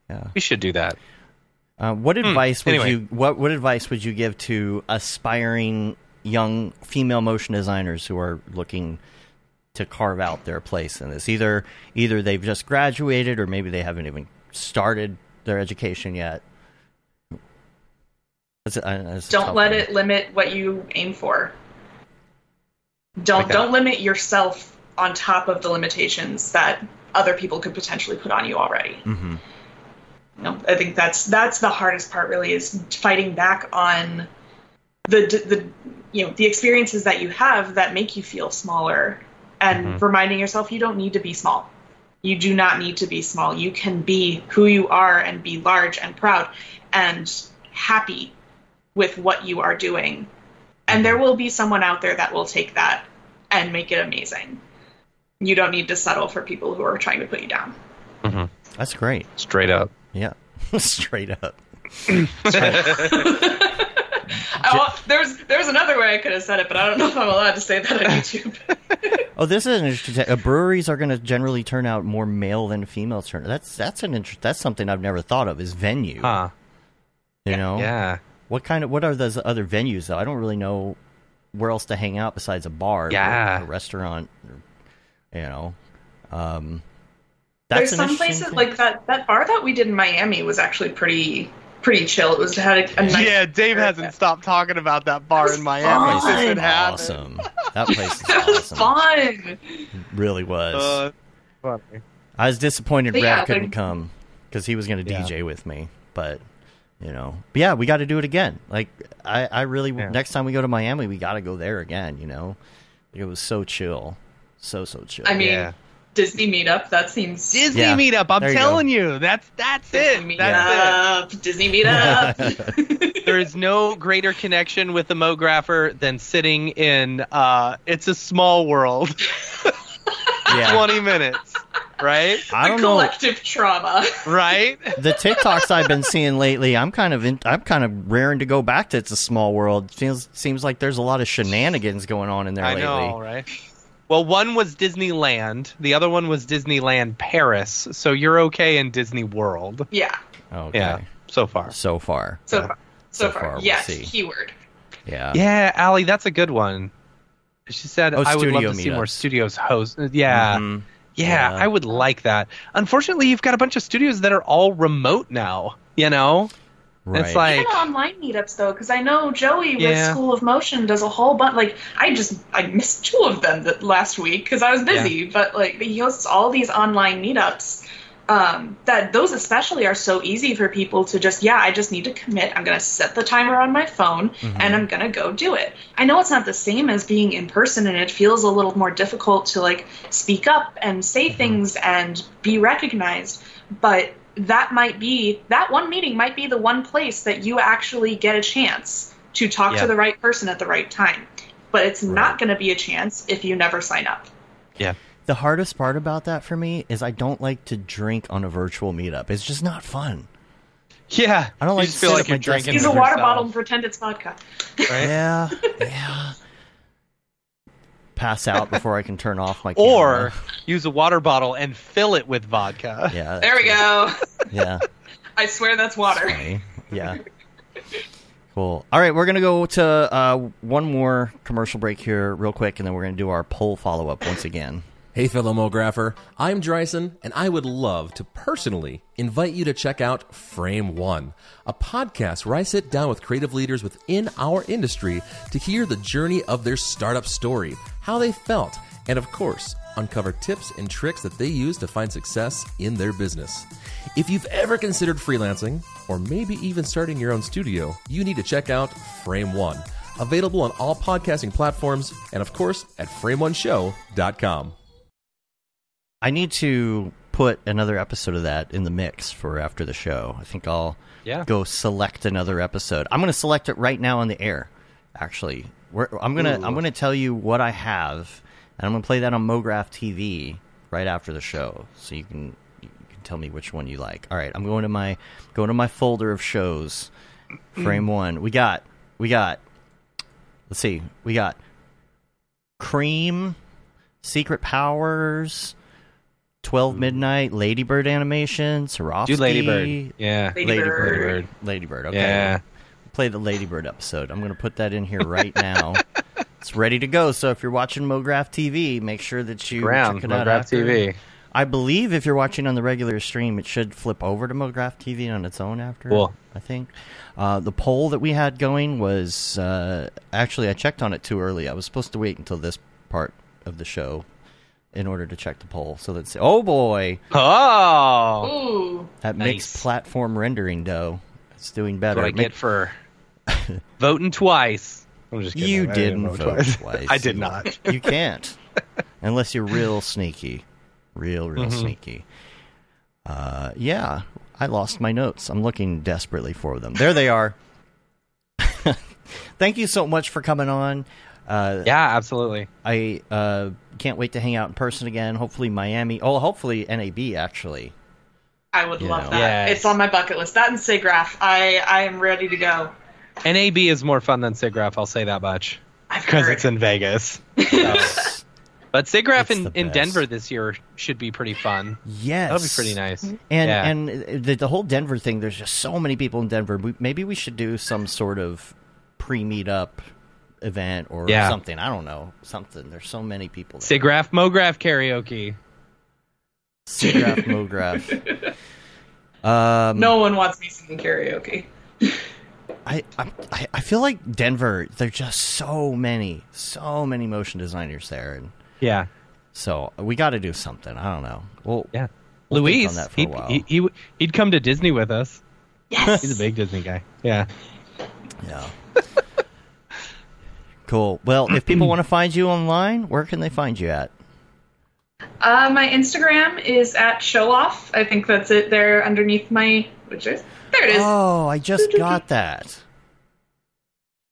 yeah. We should do that. Uh, what advice would Hmm. anyway. you what what advice would you give to aspiring young female motion designers who are looking to carve out their place in this? Either either they've just graduated or maybe they haven't even started their education yet. That's that's don't let one. it limit what you aim for. Don't Okay. don't limit yourself on top of the limitations that other people could potentially put on you already. Mhm. You know, I think that's that's the hardest part really is fighting back on the the you know the experiences that you have that make you feel smaller and reminding yourself you don't need to be small you do not need to be small you can be who you are and be large and proud and happy with what you are doing and there will be someone out there that will take that and make it amazing you don't need to settle for people who are trying to put you down That's great. Straight up. Yeah, straight up. oh, there's there's another way I could have said it, but I don't know if I'm allowed to say that on YouTube. Oh, this is an interesting. Uh, breweries are going to generally turn out more male than female turn. That's that's an interest. That's something I've never thought of. Is venue. Huh. You know. Yeah. What kind of what are those other venues though? I don't really know where else to hang out besides a bar, or Yeah. a restaurant. Or, you know. Um, There's some places thing. like that. That bar that we did in Miami was actually pretty pretty chill. It was had a, a nice. Yeah, Dave hasn't stopped talking about that bar was in Miami fun. since it happened. awesome. That place is That was awesome. fun. Really was. Uh, funny. I was disappointed But Rev yeah, couldn't like- come because he was going to Yeah. DJ with me. But you know, but yeah, we got to do it again. Like I, I really Yeah. next time we go to Miami, we got to go there again. You know, it was so chill, so so chill. I mean, Yeah. Disney meetup. That seems Disney Yeah. meetup. I'm There you telling you, that's that's Disney it. That's meetup. Disney meetup. it. There is no greater connection with the MoGrapher than sitting in uh, "It's a Small World" yeah, 20 minutes, right? I don't know collective trauma. Right? the TikToks I've been seeing lately. I'm kind of in, I'm kind of raring to go back to It's a Small World. Feels seems like there's a lot of shenanigans going on in there I lately. know, right? Well, one was Disneyland. The other one was Disneyland Paris. So you're okay in Disney World. Yeah. Okay, Yeah, so far. so far, So Yeah. far. So, So far. far, we'll yes. see. Keyword. yeah, Yeah, Allie, that's a good one. She said, Oh, "I would love studio to see more studios host." Yeah, Mhm. Yeah, Yeah. I would like that. Unfortunately, you've got a bunch of studios that are all remote now. You know, right. it's like Even online meetups though, because I know Joey with Yeah. School of Motion does a whole bunch. Like I just I missed two of them that last week because I was busy. But like he hosts all these online meetups. Um, that those especially are so easy for people to just yeah I just need to commit. I'm gonna set the timer on my phone and I'm gonna go do it. I know it's not the same as being in person and it feels a little more difficult to like speak up and say things and be recognized but that might be that one meeting might be the one place that you actually get a chance to talk Yeah. to the right person at the right time but it's Right. not going to be a chance if you never sign up. Yeah, The hardest part about that for me is I don't like to drink on a virtual meetup. It's just not fun. yeah. I don't You like just to feel like at you're drinking. use a water yourself, bottle and pretend it's vodka right? Yeah, yeah. Pass out before I can turn off my Camera. Or use a water bottle and fill it with vodka. yeah, there we go yeah, I swear that's water funny. yeah. Cool. All right, we're gonna go to uh, one more commercial break here, real quick, and then we're gonna do our poll follow up once again. Hey, fellow Mographer, I'm Dryson, and I would love to personally invite you to check out Frame One, a podcast where I sit down with creative leaders within our industry to hear the journey of their startup story, how they felt, and of course, uncover tips and tricks that they use to find success in their business. If you've ever considered freelancing, or maybe even starting your own studio, you need to check out Frame One. Available on all podcasting platforms, and of course at frameoneshow.com. I need to put another episode of that in the mix for after the show. I think I'll Yeah. go select another episode. I'm going to select it right now on the air. Actually, We're, I'm gonna I'm gonna tell you what I have, and I'm gonna play that on MoGraph TV right after the show, so you can you can tell me which one you like. All right, I'm going to my going to my folder of shows. Frame mm. one. We got we got. Let's see. We got Cream, Secret Powers, Twelve Midnight, Ladybird animation, Swarovski. Do Ladybird. Yeah. Ladybird. Ladybird. Ladybird. Okay. Yeah. Play the Ladybird episode. I'm going to put that in here right now. it's ready to go. So if you're watching MoGraph TV, make sure that you Ground. check it out. MoGraph after. TV. I believe if you're watching on the regular stream, it should flip over to MoGraph TV on its own after. Cool. I think uh, the poll that we had going was uh, actually I checked on it too early. I was supposed to wait until this part of the show in order to check the poll. So let's. Oh boy, Oh. Ooh. that Nice. mixed platform rendering dough. It's doing That's better. what I Mi- get for Voting twice. I'm just kidding. You I didn't vote vote twice. I did not. You can't, unless you're real sneaky, real, real Mm-hmm. sneaky. Uh, yeah, I lost my notes. I'm looking desperately for them. There they are. Thank you so much for coming on. Uh, Yeah, absolutely. I uh, can't wait to hang out in person again. Hopefully, Miami. Oh, hopefully NAB actually. I would You love know. that. Yes. It's on my bucket list. That and SIGGRAPH. I I am ready to go. NAB is more fun than SIGGRAPH, I'll say that much. Because it's in Vegas. Yes. But SIGGRAPH It's in, in. Denver this year should be pretty fun. yes. That'll be pretty nice. And Yeah. and the, the whole Denver thing. There's just so many people in Denver. We, maybe we should do some sort of pre meetup event or Yeah. something. I don't know something. There's so many people. There. SIGGRAPH, MoGraph karaoke. SIGGRAPH, Mograph. Um, no one wants me singing karaoke. I, I I feel like Denver. There's just so many, so many motion designers there, and Yeah. so we got to do something. I don't know. Well, Yeah. We'll Luis, on that for a he'd, while. he, he, he'd come to Disney with us. Yes. He's a big Disney guy. Yeah. Yeah. cool. Well, if people want to find you online, where can they find you at? Uh, my Instagram is at show off. I think that's it there underneath my which is there it is. Oh, I just got that.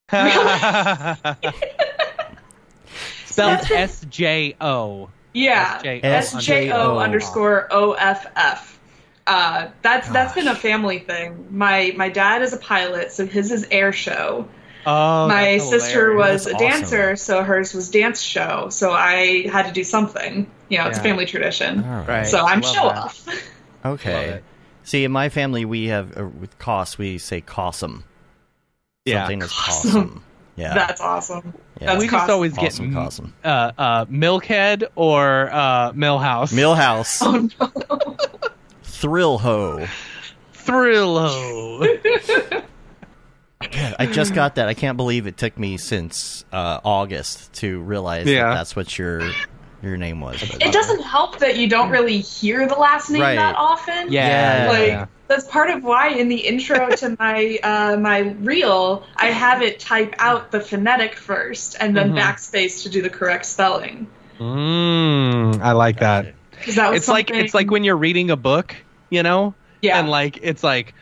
Spelled S J O. yeah. SJO S J O underscore. underscore O F F. Uh, that's that's been a family thing. My my dad is a pilot, so his is air show. Oh, my sister hilarious. was a That's awesome. dancer, so hers was dance show. So I had to do something. You know, it's a family tradition. All right. Right. So I'm show that. off. Okay. See, in my family, we have uh, with Coss, we say Cossum. Yeah. Something is Cossum. Cossum. Yeah. That's awesome. Yeah. That's we just cost- always get Awesome, awesome. uh, uh, Milkhead or uh, Millhouse. Millhouse. Oh no. Thrill ho. Thrill Ho. Thrillo. I just got that. I can't believe it took me since uh, August to realize Yeah. that that's what your your name was. But- It doesn't help that you don't really hear the last name Right. that often. yeah. Yeah. Like yeah. that's part of why in the intro to my uh, my reel I have it type out the phonetic first and then Mhm. backspace to do the correct spelling. Mm, I like that. Because that was It's like it's like when you're reading a book, you know, yeah. and like it's like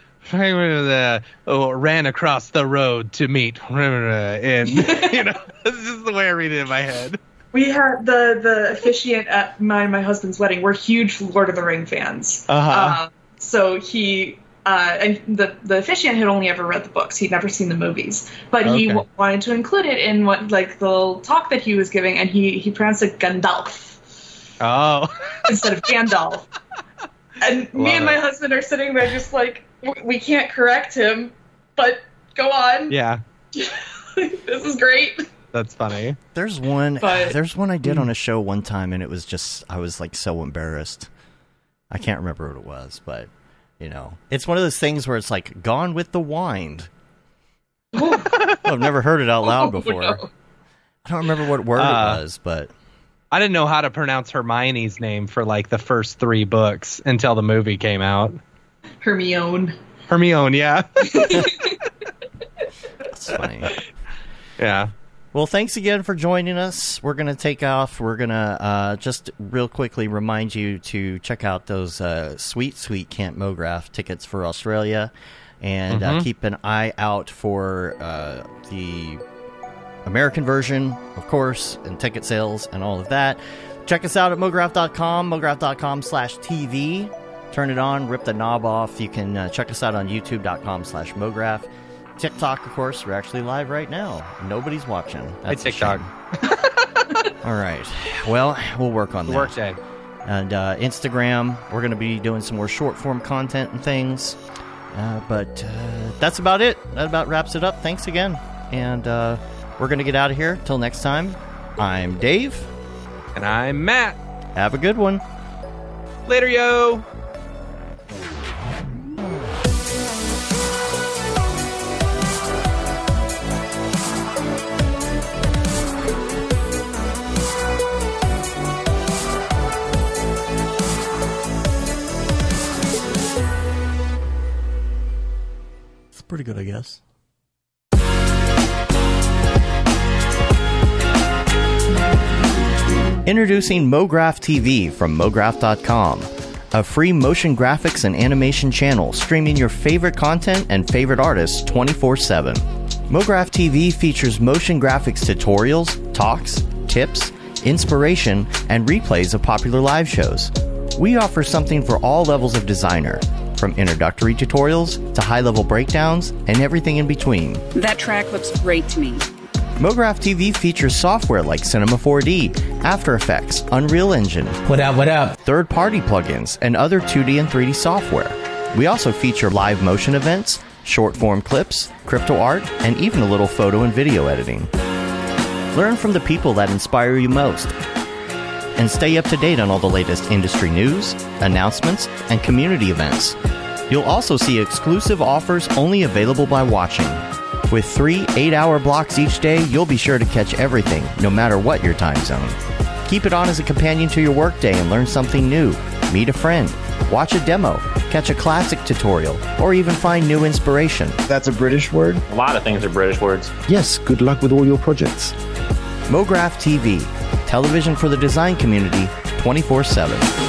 oh, ran across the road to meet and you know this is the way I read it in my head. we had the the officiant at my my husband's wedding. We're huge Lord of the Ring fans. Uh-huh. Um, so he. Uh, and the the officiant had only ever read the books; he'd never seen the movies. But he w- wanted to include it in what like the talk that he was giving, and he he pronounced it Gandalf. Oh, instead of Gandalf. And me Love and my it. husband are sitting there just like, "W- we can't correct him, but go on. yeah, this is great. that's funny. There's one. But- there's one I did on a show one time, and it was just I was like so embarrassed. I can't remember what it was, but you know, it's one of those things where it's like Gone with the Wind. I've never heard it out loud Oh, before. no. I don't remember what word Uh, it was, but I didn't know how to pronounce Hermione's name for like the first three books until the movie came out. Hermione. Hermione, yeah, it's funny. yeah. Well, thanks again for joining us. We're going to take off. We're going to uh, just real quickly remind you to check out those uh, sweet, sweet Camp Mograph tickets for Australia and uh, keep an eye out for uh, the American version, of course, and ticket sales and all of that. Check us out at mograph.com, mograph.com slash TV. Turn it on, rip the knob off. You can uh, check us out on youtube.com slash mograph. TikTok, of course, we're actually live right now. Nobody's watching. That's a TikTok. All right. Well, we'll work on that. Work day. And uh, Instagram, we're going to be doing some more short form content and things. Uh, but uh, that's about it. That about wraps it up. Thanks again. And uh, we're going to get out of here. Till next time, I'm Dave. And I'm Matt. Have a good one. Later, yo. pretty good, I guess. Introducing MoGraph TV from MoGraph.com, a free motion graphics and animation channel streaming your favorite content and favorite artists 24 7. MoGraph TV features motion graphics tutorials, talks, tips, inspiration, and replays of popular live shows. We offer something for all levels of designer from introductory tutorials to high level breakdowns and everything in between. That track looks great to me. MoGraph TV features software like Cinema 4D, After Effects, Unreal Engine, What up, what up? third party plugins, and other 2D and 3D software. We also feature live motion events, short form clips, crypto art, and even a little photo and video editing. Learn from the people that inspire you most. And stay up to date on all the latest industry news, announcements, and community events. You'll also see exclusive offers only available by watching. With three eight hour blocks each day, you'll be sure to catch everything, no matter what your time zone. Keep it on as a companion to your workday and learn something new. Meet a friend, watch a demo, catch a classic tutorial, or even find new inspiration. That's a British word? A lot of things are British words. Yes, good luck with all your projects. MoGraph TV, television for the design community 24 7.